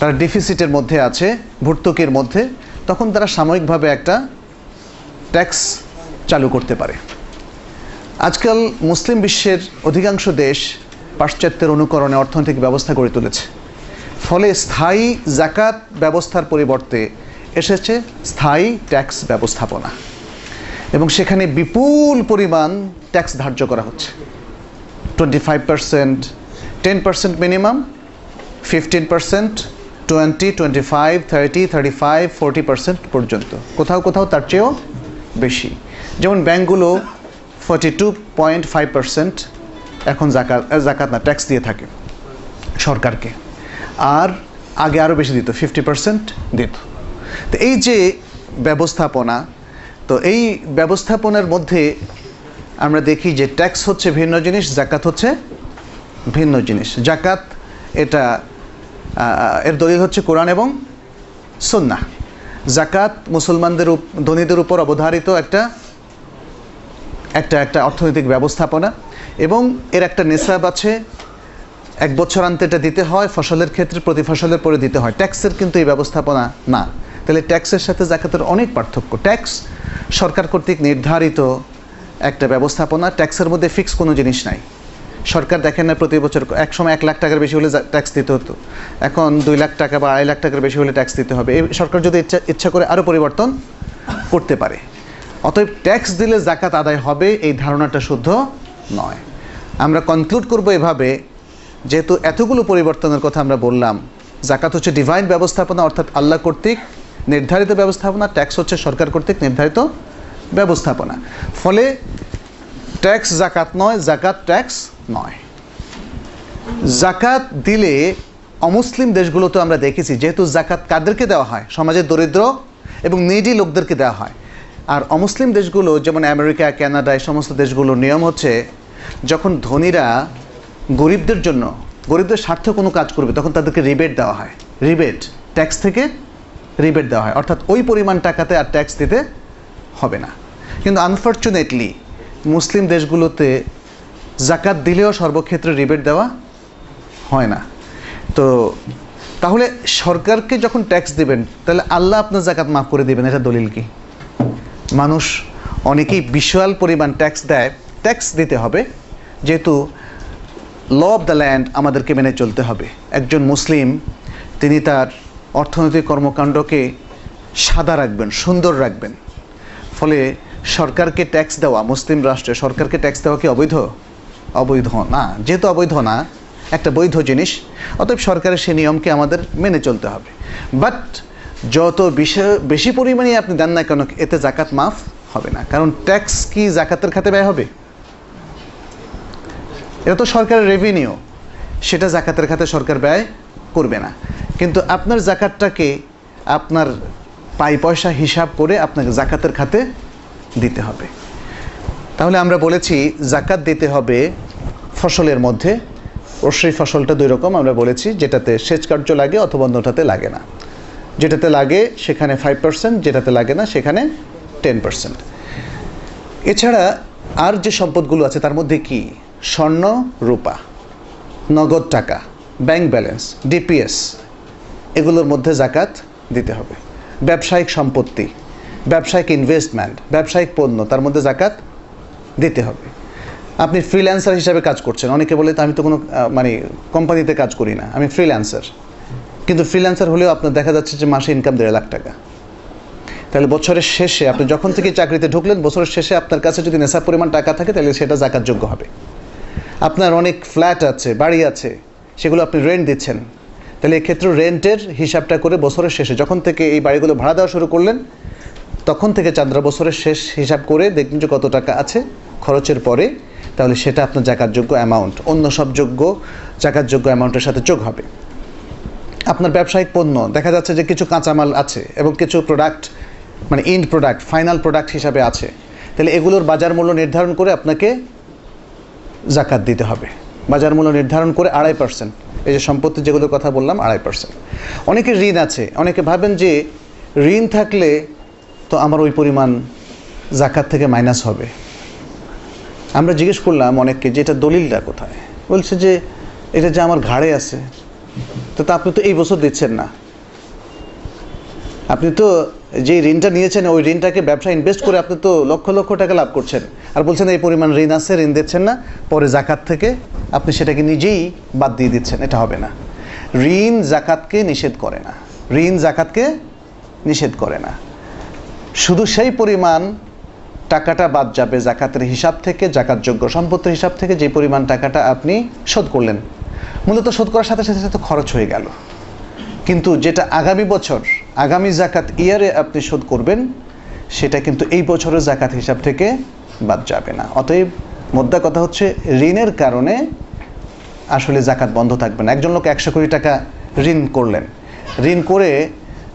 তারা ডিফিসিটের মধ্যে আছে, ভর্তুকির মধ্যে, তখন তারা সাময়িকভাবে একটা ট্যাক্স চালু করতে পারে। আজকাল মুসলিম বিশ্বের অধিকাংশ দেশ পাশ্চাত্যের অনুকরণে অর্থনৈতিক ব্যবস্থা গড়ে তুলেছে। ফলে স্থায়ী জাকাত ব্যবস্থার পরিবর্তে এসেছে স্থায়ী ট্যাক্স ব্যবস্থাপনা। এবং সেখানে বিপুল পরিমাণ ট্যাক্স ধার্য করা হচ্ছে। Twenty five percent ten percent minimum fifteen percent twenty twenty five thirty thirty five forty percent পর্যন্ত। কোথাও কোথাও তার চেয়েও বেশি। যেমন ব্যাংকগুলো forty two point five percent এখন জাকাত জাকাত না ট্যাক্স দিয়ে থাকে সরকারকে। আর আগে আরও বেশি দিত ফিফটি পার্সেন্ট দিত। তো এই যে ব্যবস্থাপনা, তো এই ব্যবস্থাপনার মধ্যে আমরা দেখি যে ট্যাক্স হচ্ছে ভিন্ন জিনিস জাকাত হচ্ছে ভিন্ন জিনিস। জাকাত এটা এর দলিল হচ্ছে কোরআন এবং সুন্নাহ। জাকাত মুসলমানদের ধনীদের উপর অবধারিত একটা একটা একটা অর্থনৈতিক ব্যবস্থাপনা এবং এর একটা নেশাব আছে, এক বছর আনতে এটা দিতে হয়, ফসলের ক্ষেত্রে প্রতি ফসলের পরে দিতে হয়। ট্যাক্সের কিন্তু এই ব্যবস্থাপনা না। তাহলে ট্যাক্সের সাথে জাকাতের অনেক পার্থক্য। ট্যাক্স সরকার কর্তৃক নির্ধারিত একটা ব্যবস্থাপনা ট্যাক্সের মধ্যে ফিক্স কোনো জিনিস নাই। সরকার দেখেন না প্রতি বছর এক সময় এক লাখ টাকার বেশি হলে ট্যাক্স দিতে হতো। এখন দুই লাখ টাকা বা আড়াই লাখ টাকার বেশি হলে ট্যাক্স দিতে হবে। এই সরকার যদি ইচ্ছা ইচ্ছা করে আরও পরিবর্তন করতে পারে। অতএব ট্যাক্স দিলে জাকাত আদায় হবে, এই ধারণাটা শুদ্ধ নয়। আমরা কনক্লুড করব এভাবে, যেহেতু এতগুলো পরিবর্তনের কথা আমরা বললাম জাকাত হচ্ছে ডিভাইন ব্যবস্থাপনা অর্থাৎ আল্লাহ কর্তৃক নির্ধারিত ব্যবস্থাপনা ট্যাক্স হচ্ছে সরকার কর্তৃক নির্ধারিত ব্যবস্থাপনা। ফলে ট্যাক্স জাকাত নয়, জাকাত ট্যাক্স নয়। জাকাত দিলে অমুসলিম দেশগুলোতে আমরা দেখেছি, যেহেতু জাকাত কাদেরকে দেওয়া হয়? সমাজের দরিদ্র এবং নিডি লোকদেরকে দেওয়া হয়। আর অমুসলিম দেশগুলো, যেমন আমেরিকা, কানাডা, এই সমস্ত দেশগুলোর নিয়ম হচ্ছে, যখন ধনীরা গরিবদের জন্য, গরিবদের স্বার্থে কোনো কাজ করবে, তখন তাদেরকে রিবেট দেওয়া হয়। রিবেট ট্যাক্স থেকে রিবেট দেওয়া হয়। অর্থাৎ ওই পরিমাণ টাকাতে আর ট্যাক্স দিতে হবে না। কিন্তু আনফর্চুনেটলি মুসলিম দেশগুলোতে জাকাত দিলেও সর্বক্ষেত্রে রিবেট দেওয়া হয় না। তো তাহলে সরকারকে যখন ট্যাক্স দিবেন, তাহলে আল্লাহ আপনার জাকাত মাফ করে দিবেন, এটা দলিল কি? মানুষ অনেকেই বিশাল পরিমাণ ট্যাক্স দেয় ট্যাক্স দিতে হবে, যেহেতু ল অফ দ্য ল্যান্ড আমাদেরকে মেনে চলতে হবে। একজন মুসলিম, তিনি তার অর্থনৈতিক কর্মকাণ্ডকে সাদা রাখবেন, সুন্দর রাখবেন। ফলে সরকারকে ট্যাক্স দেওয়া, মুসলিম রাষ্ট্রে সরকারকে ট্যাক্স দেওয়া কি অবৈধ? অবৈধ না, যেহেতু অবৈধ না, একটা বৈধ জিনিস, অতএব সরকারের সেই নিয়মকে আমাদের মেনে চলতে হবে। বাট যত বেশি পরিমাণে আপনি দেন না কেন, এতে জাকাত মাফ হবে না। কারণ ট্যাক্স কি জাকাতের খাতে ব্যয় হবে? এটা তো সরকারের রেভিনিউ সেটা জাকাতের খাতে সরকার ব্যয় করবে না। কিন্তু আপনার জাকাতটাকে আপনার পাই পয়সা হিসাব করে আপনাকে জাকাতের খাতে দিতে হবে। তাহলে আমরা বলেছি জাকাত দিতে হবে ফসলের মধ্যে। অবশ্যই ফসলটা দুই রকম আমরা বলেছি, যেটাতে সেচ কার্য লাগে অথবা অন্যটাতে লাগে না। যেটাতে লাগে সেখানে ফাইভ পার্সেন্ট যেটাতে লাগে না সেখানে টেন পার্সেন্ট এছাড়া আর যে সম্পদগুলো আছে তার মধ্যে কি? স্বর্ণ, রূপা, নগদ টাকা ব্যাংক ব্যালেন্স ডিপিএস এগুলোর মধ্যে জাকাত দিতে হবে। ব্যবসায়িক সম্পত্তি, ব্যবসায়িক ইনভেস্টমেন্ট ব্যবসায়িক পণ্য, তার মধ্যে জাকাত দিতে হবে। আপনি ফ্রিল্যান্সার হিসাবে কাজ করছেন। অনেকে বলে, তো আমি তো কোনো মানে কোম্পানিতে কাজ করি না, আমি ফ্রিল্যান্সার কিন্তু ফ্রিল্যান্সার হলেও আপনার দেখা যাচ্ছে যে মাসে ইনকাম দেড় লাখ টাকা। তাহলে বছরের শেষে আপনি যখন থেকে চাকরিতে ঢুকলেন, বছরের শেষে আপনার কাছে যদি নেশা পরিমাণ টাকা থাকে, তাহলে সেটা জাকাতযোগ্য হবে। আপনার অনেক ফ্ল্যাট আছে, বাড়ি আছে, সেগুলো আপনি রেন্ট দিচ্ছেন। তাহলে এক্ষেত্রে রেন্টের হিসাবটা করে বছরের শেষে যখন থেকে এই বাড়িগুলো ভাড়া দেওয়া শুরু করলেন, তখন থেকে চান্দ্রা বছরের শেষ হিসাব করে দেখবেন যে কত টাকা আছে খরচের পরে, তাহলে সেটা আপনার জাকাতযোগ্য অ্যামাউন্ট অন্য সব যোগ্য জাকাতযোগ্য অ্যামাউন্টের সাথে যোগ হবে। আপনার ব্যবসায়িক পণ্য, দেখা যাচ্ছে যে কিছু কাঁচামাল আছে এবং কিছু প্রোডাক্ট মানে ইন্ড প্রোডাক্ট ফাইনাল প্রোডাক্ট হিসাবে আছে। তাহলে এগুলোর বাজার মূল্য নির্ধারণ করে আপনাকে জাকাত দিতে হবে। বাজার মূল্য নির্ধারণ করে আড়াই পার্সেন্ট এই যে সম্পত্তি যেগুলোর কথা বললাম, আড়াই পার্সেন্ট অনেকে ঋণ আছে, অনেকে ভাবেন যে ঋণ থাকলে তো আমার ওই পরিমাণ জাকাত থেকে মাইনাস হবে। আমরা জিজ্ঞেস করলাম অনেককে যে এটা দলিলটা কোথায়? বলছে যে এটা যে আমার ঘাড়ে আছে। তো তা আপনি তো এই বছর দিচ্ছেন না। আপনি তো যে ঋণটা নিয়েছেন, ওই ঋণটাকে ব্যবসা ইনভেস্ট করে আপনি তো লক্ষ লক্ষ টাকা লাভ করছেন। আর বলছেন এই পরিমাণ ঋণ আছে, ঋণ দিচ্ছেন না, পরে জাকাত থেকে আপনি সেটাকে নিজেই বাদ দিয়ে দিচ্ছেন, এটা হবে না। ঋণ জাকাতকে নিষেধ করে না। ঋণ জাকাতকে নিষেধ করে না। শুধু সেই পরিমাণ টাকাটা বাদ যাবে জাকাতের হিসাব থেকে, জাকাতযোগ্য সম্পত্তির হিসাব থেকে, যে পরিমাণ টাকাটা আপনি শোধ করলেন। মূলত শোধ করার সাথে সাথে সাথে খরচ হয়ে গেল। কিন্তু যেটা আগামী বছর, আগামী জাকাত ইয়ারে আপনি শোধ করবেন, সেটা কিন্তু এই বছরের জাকাত হিসাব থেকে বাদ যাবে না। অতএব মোদ্দা কথা হচ্ছে, ঋণের কারণে আসলে জাকাত বন্ধ থাকবে না। একজন লোক একশো কোটি টাকা ঋণ করলেন। ঋণ করে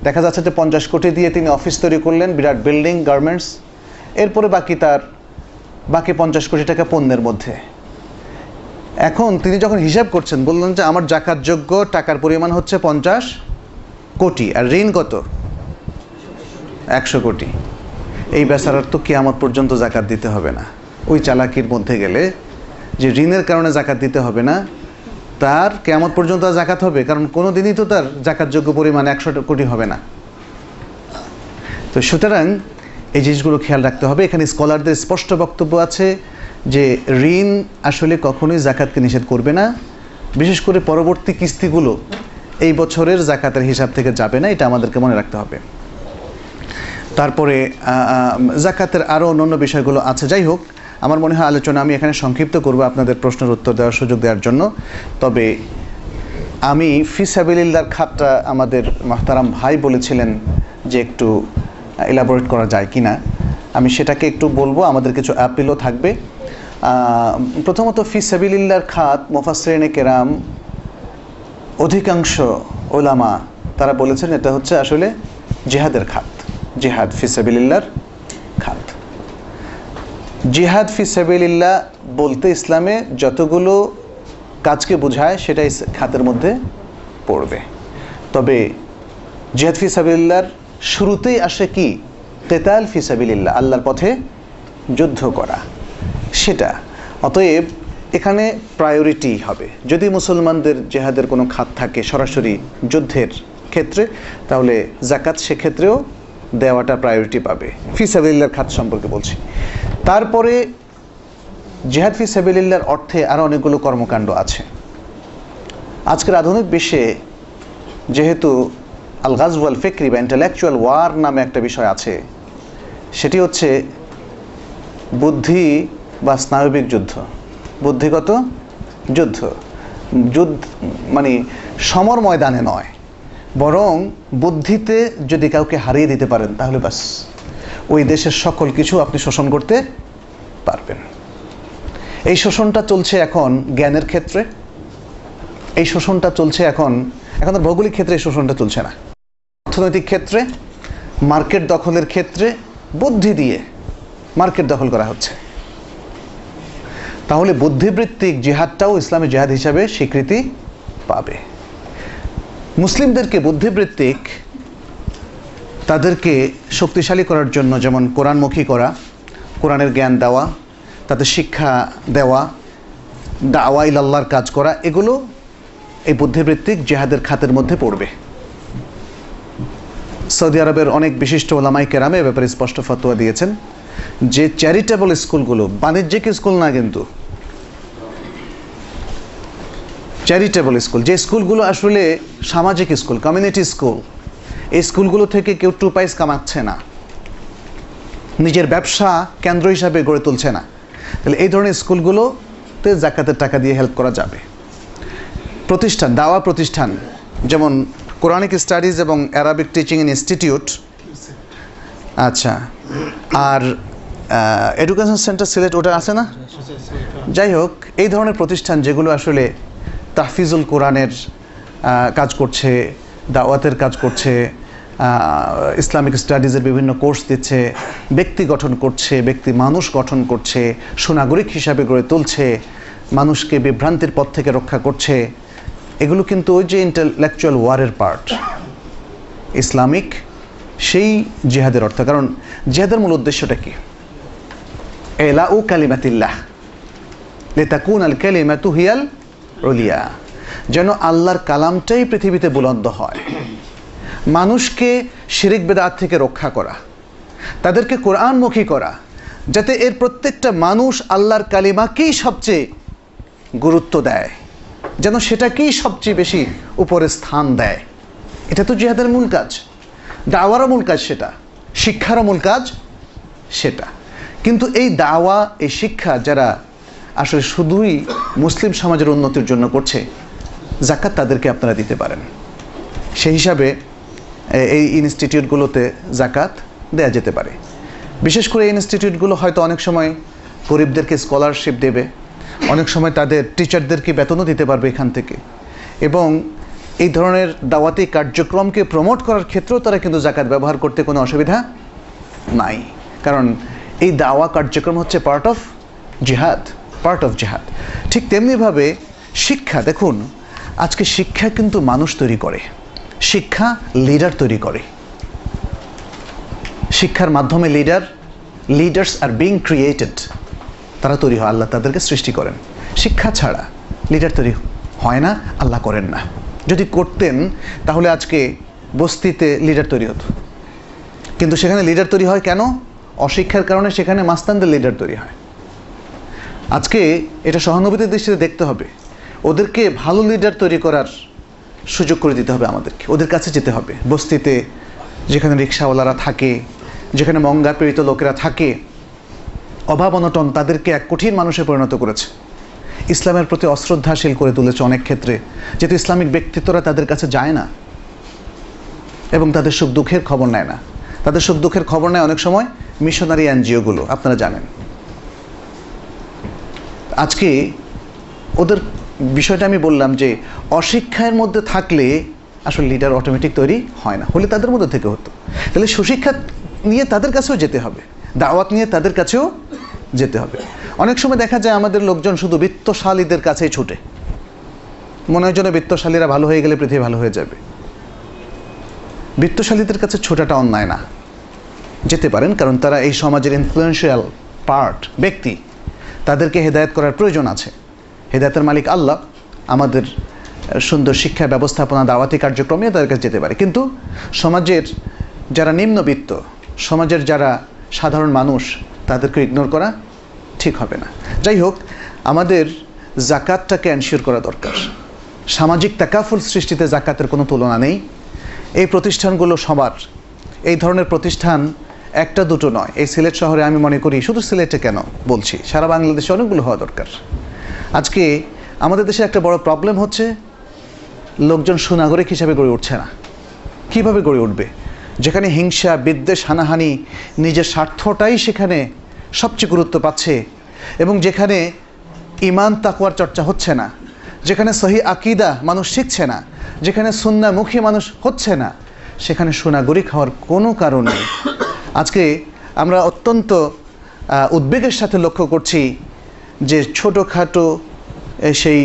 দেখা যাচ্ছে যে পঞ্চাশ কোটি দিয়ে তিনি অফিস তৈরি করলেন, বিরাট বিল্ডিং, গার্মেন্টস। এরপরে বাকি তার, বাকি পঞ্চাশ কোটি টাকা পণ্যের মধ্যে। এখন তিনি যখন হিসাব করছেন, বললেন যে আমার জাকাতযোগ্য টাকার পরিমাণ হচ্ছে পঞ্চাশ কোটি, আর ঋণ কত? একশো কোটি। এই বেচারার তো কেয়ামত পর্যন্ত জাকাত দিতে হবে না। ওই চালাকির মধ্যে গেলে যে ঋণের কারণে জাকাত দিতে হবে না, তার কেমন পর্যন্ত জাকাত হবে, কারণ কোনো দিনই তো তার জাকাতযোগ্য পরিমাণ একশো কোটি হবে না। তো সুতরাং এই জিনিসগুলো খেয়াল রাখতে হবে। এখানে স্কলারদের স্পষ্ট বক্তব্য আছে যে ঋণ আসলে কখনোই জাকাতকে নিষেধ করবে না। বিশেষ করে পরবর্তী কিস্তিগুলো এই বছরের জাকাতের হিসাব থেকে যাবে না, এটা আমাদেরকে মনে রাখতে হবে। তারপরে জাকাতের আরও অন্যান্য বিষয়গুলো আছে। যাই হোক আমার মনে হয় আলোচনা আমি এখানে সংক্ষিপ্ত করব আপনাদের প্রশ্নের উত্তর দেওয়ার সুযোগ দেওয়ার জন্য। তবে আমি ফিসাবিল্লার খাতটা আমাদের মাহতারাম ভাই বলেছিলেন যে একটু এলাবোরেট করা যায় কি না। আমি সেটাকে একটু বলব, আমাদের কিছু অ্যাপিলও থাকবে। প্রথমত ফিসাবিল্লার খাত মোফাসরিনে কেরাম অধিকাংশ ওলামা তারা বলেছেন এটা হচ্ছে আসলে জেহাদের খাত, জিহাদ ফিসাবিল্লার খাত। জিহাদ ফি ফিসাবিল্লাহ বলতে ইসলামে যতগুলো কাজকে বোঝায় সেটাই খাতের মধ্যে পড়বে। তবে জিহাদ ফিসাবিল্লার শুরুতেই আসে কি? তেতাল ফিসাবিল্লাহ আল্লাহর পথে যুদ্ধ করা। সেটা। অতএব এখানে প্রায়োরিটি হবে। যদি মুসলমানদের জেহাদের কোনো খাত থাকে সরাসরি যুদ্ধের ক্ষেত্রে, তাহলে জাকাত সেক্ষেত্রেও দেওয়াটা প্রায়োরিটি পাবে। ফি সাবিল্লার খাত সম্পর্কে বলছি। তারপরে জেহাদ ফি সাবিল্লার অর্থে আরও অনেকগুলো কর্মকাণ্ড আছে। আজকের আধুনিক বিশ্বে যেহেতু আল গাজওয়াল ফেকরি বা ইন্টালেকচুয়াল ওয়ার নামে একটা বিষয় আছে, সেটি হচ্ছে বুদ্ধি বা স্নায়বিক যুদ্ধ। বুদ্ধিগত যুদ্ধ। যুদ্ধ মানে সমর ময়দানে নয়। বরং বুদ্ধিতে যদি কাউকে হারিয়ে দিতে পারেন, তাহলে বাস ওই দেশের সকল কিছু আপনি শোষণ করতে পারবেন। এই শোষণটা চলছে এখন জ্ঞানের ক্ষেত্রে। এই শোষণটা চলছে এখন এখন ভৌগোলিক ক্ষেত্রে এই শোষণটা চলছে না। অর্থনৈতিক ক্ষেত্রে, মার্কেট দখলের ক্ষেত্রে বুদ্ধি দিয়ে মার্কেট দখল করা হচ্ছে। তাহলে বুদ্ধিবৃত্তিক জিহাদটাও ইসলামী জিহাদ হিসাবে স্বীকৃতি পাবে। মুসলিমদেরকে বুদ্ধিবৃত্তিক, তাদেরকে শক্তিশালী করার জন্য যেমন কোরআনমুখী করা, কোরআনের জ্ঞান দেওয়া, তাদের শিক্ষা দেওয়া, দাওয়া আল্লাহর কাজ করা, এগুলো এই বুদ্ধিবৃত্তিক জেহাদের খাতের মধ্যে পড়বে। সৌদি আরবের অনেক বিশিষ্ট ওলামাই কেরামে এ ব্যাপারে স্পষ্ট ফতোয়া দিয়েছেন যে চ্যারিটেবল স্কুলগুলো বাণিজ্যিক স্কুল না কিন্তু চ্যারিটেবল স্কুল যে স্কুলগুলো আসলে সামাজিক স্কুল কমিউনিটি স্কুল এই স্কুলগুলো থেকে কেউ টু পাইস কামাচ্ছে না। নিজের ব্যবসা কেন্দ্র হিসাবে গড়ে তুলছে না। তাহলে এই ধরনের স্কুলগুলোতে জাকাতের টাকা দিয়ে হেল্প করা যাবে। প্রতিষ্ঠান, দাওয়া প্রতিষ্ঠান, যেমন কোরআনিক স্টাডিজ এবং অ্যারাবিক টিচিং ইনস্টিটিউট আচ্ছা আর এডুকেশন সেন্টার সিলেট ওটা আছে না? যাই হোক, এই ধরনের প্রতিষ্ঠান যেগুলো আসলে তাহফিজুল কোরআনের কাজ করছে, দাওয়াতের কাজ করছে ইসলামিক স্টাডিজের বিভিন্ন কোর্স দিচ্ছে, ব্যক্তি গঠন করছে, ব্যক্তি মানুষ গঠন করছে, সুনাগরিক হিসাবে গড়ে তুলছে, মানুষকে বিভ্রান্তির পথ থেকে রক্ষা করছে। এগুলো কিন্তু ওই যে ইন্টালেকচুয়াল ওয়ারের পার্ট ইসলামিক সেই জিহাদের অর্থ। কারণ জিহাদের মূল উদ্দেশ্যটা কি? এলা ও কালিমাতিল্লাহ। লেতাকুন আল কালিমাতু হিয়াল রলিয়া যেন আল্লাহর কালামটাই পৃথিবীতে বুলন্দ হয়। মানুষকে শিরিক বেদাত থেকে রক্ষা করা, তাদেরকে কোরআনমুখী করা, যাতে এর প্রত্যেকটা মানুষ আল্লাহর কালিমাকেই সবচেয়ে গুরুত্ব দেয়, যেন সেটাকেই সবচেয়ে বেশি উপরে স্থান দেয়। এটা তো জিহাদের মূল কাজ, দাওয়ারও মূল কাজ সেটা, শিক্ষারও মূল কাজ সেটা। কিন্তু এই দাওয়া, এই শিক্ষা যারা আসলে শুধুই মুসলিম সমাজের উন্নতির জন্য করছে জাকাত তাদেরকে আপনারা দিতে পারেন। সেই হিসাবে এই ইনস্টিটিউটগুলোতে জাকাত দেয়া যেতে পারে। বিশেষ করে এই ইনস্টিটিউটগুলো হয়তো অনেক সময় গরিবদেরকে স্কলারশিপ দেবে, অনেক সময় তাদের টিচারদেরকে বেতনও দিতে পারবে এখান থেকে। এবং এই ধরনের দাওয়াতি কার্যক্রমকে প্রমোট করার ক্ষেত্রেও তারা কিন্তু জাকাত ব্যবহার করতে কোনো অসুবিধা নাই। কারণ এই দাওয়া কার্যক্রম হচ্ছে পার্ট অফ জিহাদ পার্ট অফ জেহাদ ঠিক তেমনিভাবে শিক্ষা, দেখুন, আজকে শিক্ষা কিন্তু মানুষ তৈরি করে। শিক্ষা লিডার তৈরি করে। শিক্ষার মাধ্যমে leader leaders are being created তারা তৈরি হয়, আল্লাহ তাদেরকে সৃষ্টি করেন। শিক্ষা ছাড়া লিডার তৈরি হয় না, আল্লাহ করেন না। যদি করতেন, তাহলে আজকে বস্তিতে লিডার তৈরি হতো। কিন্তু সেখানে লিডার তৈরি হয় কেন? অশিক্ষার কারণে সেখানে মাস্তানদের লিডার তৈরি হয়। আজকে এটা সহানুভূতির দৃষ্টিতে দেখতে হবে। ওদেরকে ভালো লিডার তৈরি করার সুযোগ করে দিতে হবে আমাদেরকে। ওদের কাছে যেতে হবে। বস্তিতে যেখানে রিক্সাওয়ালারা থাকে, যেখানে মঙ্গা পীড়িত লোকেরা থাকে, অভাব অনটন তাদেরকে এক কঠিন মানুষে পরিণত করেছে। ইসলামের প্রতি অশ্রদ্ধাশীল করে তুলেছে অনেক ক্ষেত্রে। যেহেতু ইসলামিক ব্যক্তিত্বরা তাদের কাছে যায় না এবং তাদের সুখ দুঃখের খবর নেয় না। তাদের সুখ দুঃখের খবর নেয় অনেক সময় মিশনারি এনজিওগুলো, আপনারা জানেন। আজকে ওদের বিষয়টা আমি বললাম যে অশিক্ষার মধ্যে থাকলে আসলে লিডার অটোমেটিক তৈরি হয় না। হলে তাদের মধ্যে থেকে হতো। তাহলে সুশিক্ষা নিয়ে তাদের কাছেও যেতে হবে। দাওয়াত নিয়ে তাদের কাছেও যেতে হবে। অনেক সময় দেখা যায় আমাদের লোকজন শুধু বিত্তশালীদের কাছেই ছুটে। মনে হয় যেন বিত্তশালীরা ভালো হয়ে গেলে পৃথিবী ভালো হয়ে যাবে। বিত্তশালীদের কাছে ছোটাটা অন্যায় না। যেতে পারেন, কারণ তারা এই সমাজের ইনফ্লুয়েন্সিয়াল পার্ট ব্যক্তি। তাদেরকে হেদায়েত করার প্রয়োজন আছে। হেদায়েতের মালিক আল্লাহ আমাদের সুন্দর শিক্ষা ব্যবস্থাপনা, দাওয়াতি কার্যক্রমে তাদের কাছে যেতে পারে। কিন্তু সমাজের যারা নিম্নবিত্ত, সমাজের যারা সাধারণ মানুষ, তাদেরকে ইগনোর করা ঠিক হবে না। যাই হোক, আমাদের জাকাতটাকে এনশিওর করা দরকার। সামাজিক তাকাফুল সৃষ্টিতে জাকাতের কোনো তুলনা নেই। এই প্রতিষ্ঠানগুলো সবার, এই ধরনের প্রতিষ্ঠান একটা দুটো নয়। এই সিলেট শহরে আমি মনে করি, শুধু সিলেটে কেন বলছি? সারা বাংলাদেশে অনেকগুলো হওয়া দরকার। আজকে আমাদের দেশে একটা বড় প্রবলেম হচ্ছে, লোকজন সুনাগরিক হিসাবে গড়ে উঠছে না। কীভাবে গড়ে উঠবে? যেখানে হিংসা, বিদ্বেষ, হানাহানি নিজের স্বার্থটাই সেখানে সবচেয়ে গুরুত্ব পাচ্ছে এবং যেখানে ইমান তাকুয়ার চর্চা হচ্ছে না, যেখানে সহি আকিদা মানুষ শিখছে না, যেখানে সুন্নামুখী মানুষ হচ্ছে না, সেখানে সুনাগরিক হওয়ার কোনো কারণ নেই। আজকে আমরা অত্যন্ত উদ্বেগের সাথে লক্ষ্য করছি যে ছোটোখাটো সেই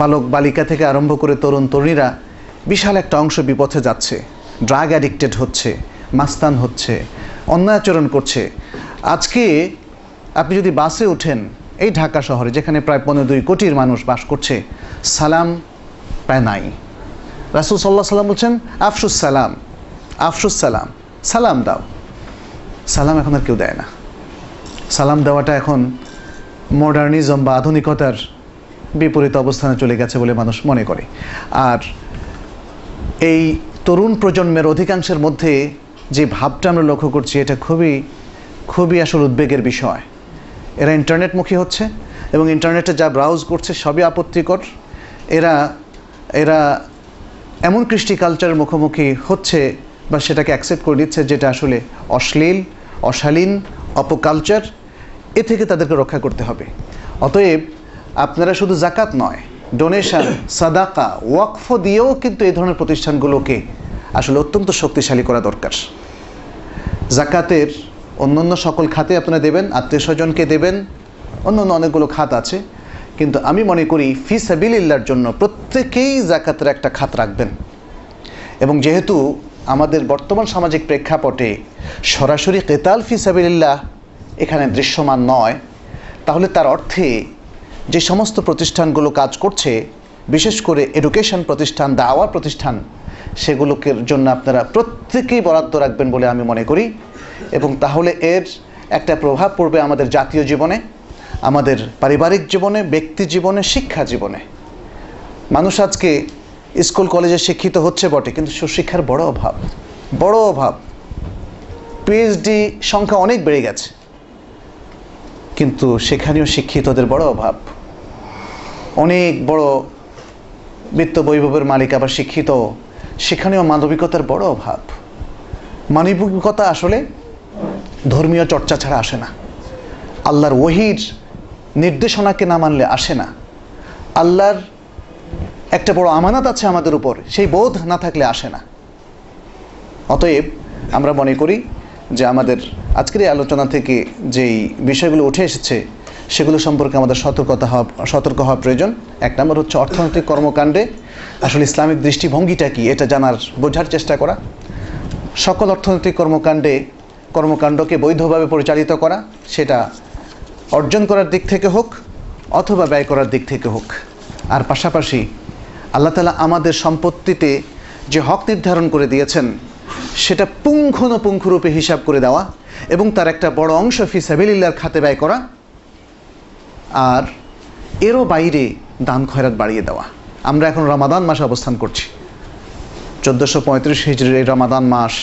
বালক বালিকা থেকে আরম্ভ করে তরুণ তরুণীরা বিশাল একটা অংশ বিপথে যাচ্ছে। ড্রাগ অ্যাডিক্টেড হচ্ছে, মাস্তান হচ্ছে অন্যায়াচরণ করছে। আজকে আপনি যদি বাসে ওঠেন এই ঢাকা শহরে, যেখানে প্রায় পনেরো দুই কোটির মানুষ বাস করছে, সালাম প্রায় নাই। রাসুল সাল্লাহ সাল্লাম বলছেন, আফসুস সালাম আফসুস সালাম সালাম দাও। সালাম এখন আর কেউ দেয় না। সালাম দেওয়াটা এখন মডার্নিজম বা আধুনিকতার বিপরীত অবস্থানে চলে গেছে বলে মানুষ মনে করে। আর এই তরুণ প্রজন্মের অধিকাংশের মধ্যে যে ভাবটা আমরা লক্ষ্য করছি, এটা খুবই খুবই আসল উদ্বেগের বিষয়। এরা ইন্টারনেটমুখী হচ্ছে এবং ইন্টারনেটে যা ব্রাউজ করছে সবই আপত্তিকর। এরা এরা এমন কৃষ্টি কালচারের মুখোমুখি হচ্ছে বা সেটাকে অ্যাকসেপ্ট করে দিচ্ছে যেটা আসলে অশ্লীল, অশালীন, অপকালচার, এ থেকে তাদেরকে রক্ষা করতে হবে। অতএব আপনারা শুধু জাকাত নয় ডোনেশন সাদাকা, ওয়াকফ দিয়েও কিন্তু এই ধরনের প্রতিষ্ঠানগুলোকে আসলে অত্যন্ত শক্তিশালী করা দরকার। জাকাতের অন্যান্য সকল খাতে আপনারা দেবেন, আত্মীয় স্বজনকে দেবেন অন্য অন্য অনেকগুলো খাত আছে। কিন্তু আমি মনে করি ফি সাবিলিল্লার জন্য প্রত্যেকেই জাকাতের একটা খাত রাখবেন। এবং যেহেতু আমাদের বর্তমান সামাজিক প্রেক্ষাপটে সরাসরি কেতাল ফি সাবিলিল্লাহ এখানে দৃশ্যমান নয়। তাহলে তার অর্থে যে সমস্ত প্রতিষ্ঠানগুলো কাজ করছে, বিশেষ করে এডুকেশন প্রতিষ্ঠান, দাওয়া প্রতিষ্ঠান সেগুলোকে জন্য আপনারা প্রত্যেকেই বরাদ্দ রাখবেন বলে আমি মনে করি। এবং তাহলে এর একটা প্রভাব পড়বে আমাদের জাতীয় জীবনে, আমাদের পারিবারিক জীবনে, ব্যক্তি জীবনে, শিক্ষা জীবনে। মানুষ আজকে স্কুল, কলেজে শিক্ষিত হচ্ছে বটে, কিন্তু সুশিক্ষার বড় অভাব বড় অভাব। পিএইচডি সংখ্যা অনেক বেড়ে গেছে, কিন্তু সেখানেও শিক্ষিতদের বড় অভাব। অনেক বড় বিত্ত বৈভবের মালিক আবার শিক্ষিত, সেখানেও মানবিকতার বড় অভাব। মানবিকতা আসলে ধর্মীয় চর্চা ছাড়া আসে না। আল্লাহর ওহির নির্দেশনাকে না মানলে আসে না। আল্লাহর একটা বড় আমানত আছে আমাদের উপর। সেই বোধ না থাকলে আসে না। অতএব আমরা মনে করি যে আমাদের আজকের এই আলোচনা থেকে যেই বিষয়গুলো উঠে এসেছে, সেগুলো সম্পর্কে আমাদের সতর্কতা হওয়া, সতর্ক হওয়া প্রয়োজন। এক নম্বর হচ্ছে অর্থনৈতিক কর্মকাণ্ডে আসলে ইসলামিক দৃষ্টিভঙ্গিটা কি, এটা জানার, বোঝার চেষ্টা করা। সকল অর্থনৈতিক কর্মকাণ্ডে, কর্মকাণ্ডকে বৈধভাবে পরিচালিত করা, সেটা অর্জন করার দিক থেকে হোক অথবা ব্যয় করার দিক থেকে হোক। আর পাশাপাশি আল্লাহ তালা আমাদের সম্পত্তিতে যে হক নির্ধারণ করে দিয়েছেন, সেটা পুঙ্খানুপুঙ্খরূপে হিসাব করে দেওয়া এবং তার একটা বড় অংশ ফি সাবিলিল্লার খাতে ব্যয় করা আর এরও বাইরে দান খয়রাত বাড়িয়ে দেওয়া। আমরা এখন রমাদান মাসে অবস্থান করছি। চোদ্দোশো পঁয়ত্রিশ হিজড়ির এই রমাদান মাস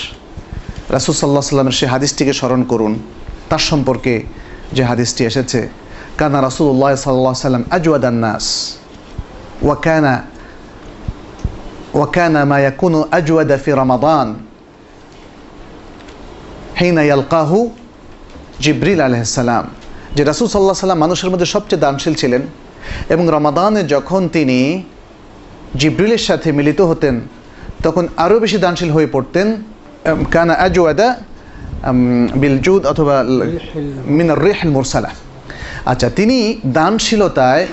রাসুল সাল্লাহ সাল্লামের সেই হাদিসটিকে স্মরণ করুন। তার সম্পর্কে যে হাদিসটি এসেছে, কানা রাসুল্লাহ সাল্লাহ সাল্লাম আজওয়াদান নাস ওয়াকানা وكان ما يكون أجود في رمضان حين يلقاه জিব্রিল আলহিসাল্লাম যে রাসুল সাল্লাহ সাল্লাম মানুষের মধ্যে সবচেয়ে দানশীল ছিলেন এবং রমাদানে যখন তিনি জিব্রিলের সাথে মিলিত হতেন তখন আরও বেশি দানশীল হয়ে পড়তেন কানা আজওয়াদা বিলজুদ অথবা মিনার রেহল মুরসালা আচ্ছা তিনি দানশীলতায়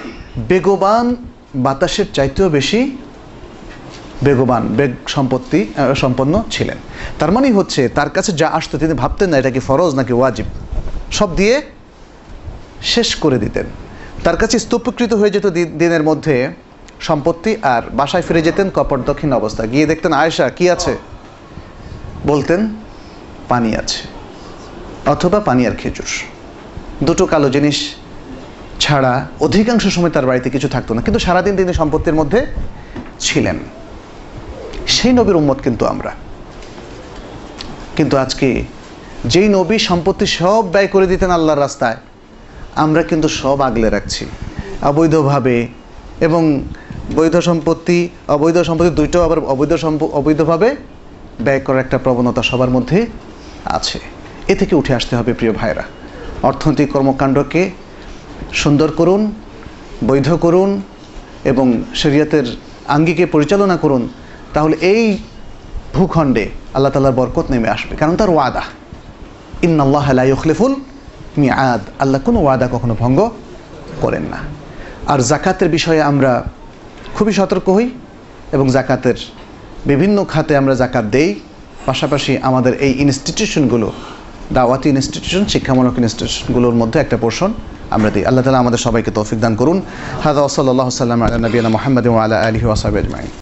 বেগবান বাতাসের চাইতেও বেশি বেগবান, বেগ সম্পত্তি সম্পন্ন ছিলেন। তার মানেই হচ্ছে, তার কাছে যা আসতো তিনি ভাবতেন না, এটা কি ফরজ নাকি ওয়াজিব? সব দিয়ে শেষ করে দিতেন। তার কাছে স্তূপকৃত হয়ে যেত দিনের মধ্যে সম্পত্তি আর বাসায় ফিরে যেতেন কপট দক্ষিণ অবস্থা। গিয়ে দেখতেন আয়েশা, কি আছে? বলতেন, পানি আছে অথবা পানি আর খেজুর। দুটো কালো জিনিস ছাড়া অধিকাংশ সময় তার বাড়িতে কিছু থাকতো না। কিন্তু সারাদিন তিনি সম্পত্তির মধ্যে ছিলেন। সেই নবীর উম্মত কিন্তু আমরা। কিন্তু আজকে যেই নবী সম্পত্তি সব ব্যয় করে দিতেন আল্লাহর রাস্তায়, আমরা কিন্তু সব আগলে রাখছি। অবৈধভাবে এবং বৈধ সম্পত্তি, অবৈধ সম্পত্তি দুইটাও আবার অবৈধ অবৈধভাবে ব্যয় করার একটা প্রবণতা সবার মধ্যে আছে। এ থেকে উঠে আসতে হবে প্রিয় ভাইরা অর্থনৈতিক কর্মকাণ্ডকে সুন্দর করুন, বৈধ করুন এবং শরীয়তের আঙ্গিকে পরিচালনা করুন। তাহলে এই ভূখণ্ডে আল্লাহ তালার বরকত নেমে আসবে। কারণ তার ওয়াদা, ইন্নাল্লাহ মিআদ। আল্লাহ কোনো ওয়াদা কখনো ভঙ্গ করেন না। আর জাকাতের বিষয়ে আমরা খুবই সতর্ক হই এবং জাকাতের বিভিন্ন খাতে আমরা জাকাত দেই। পাশাপাশি আমাদের এই ইনস্টিটিউশনগুলো দাওয়াতি ইনস্টিটিউশন শিক্ষামূলক ইনস্টিটিউশনগুলোর মধ্যে একটা পোর্শন আমরা দিই। আল্লাহ তালা আমাদের সবাইকে তৌফিক দান করুন। হাদা ওসল্লাহ সাল্লাম আলা নবীনা মোহাম্মদ আলা আলহি ওয়াসাব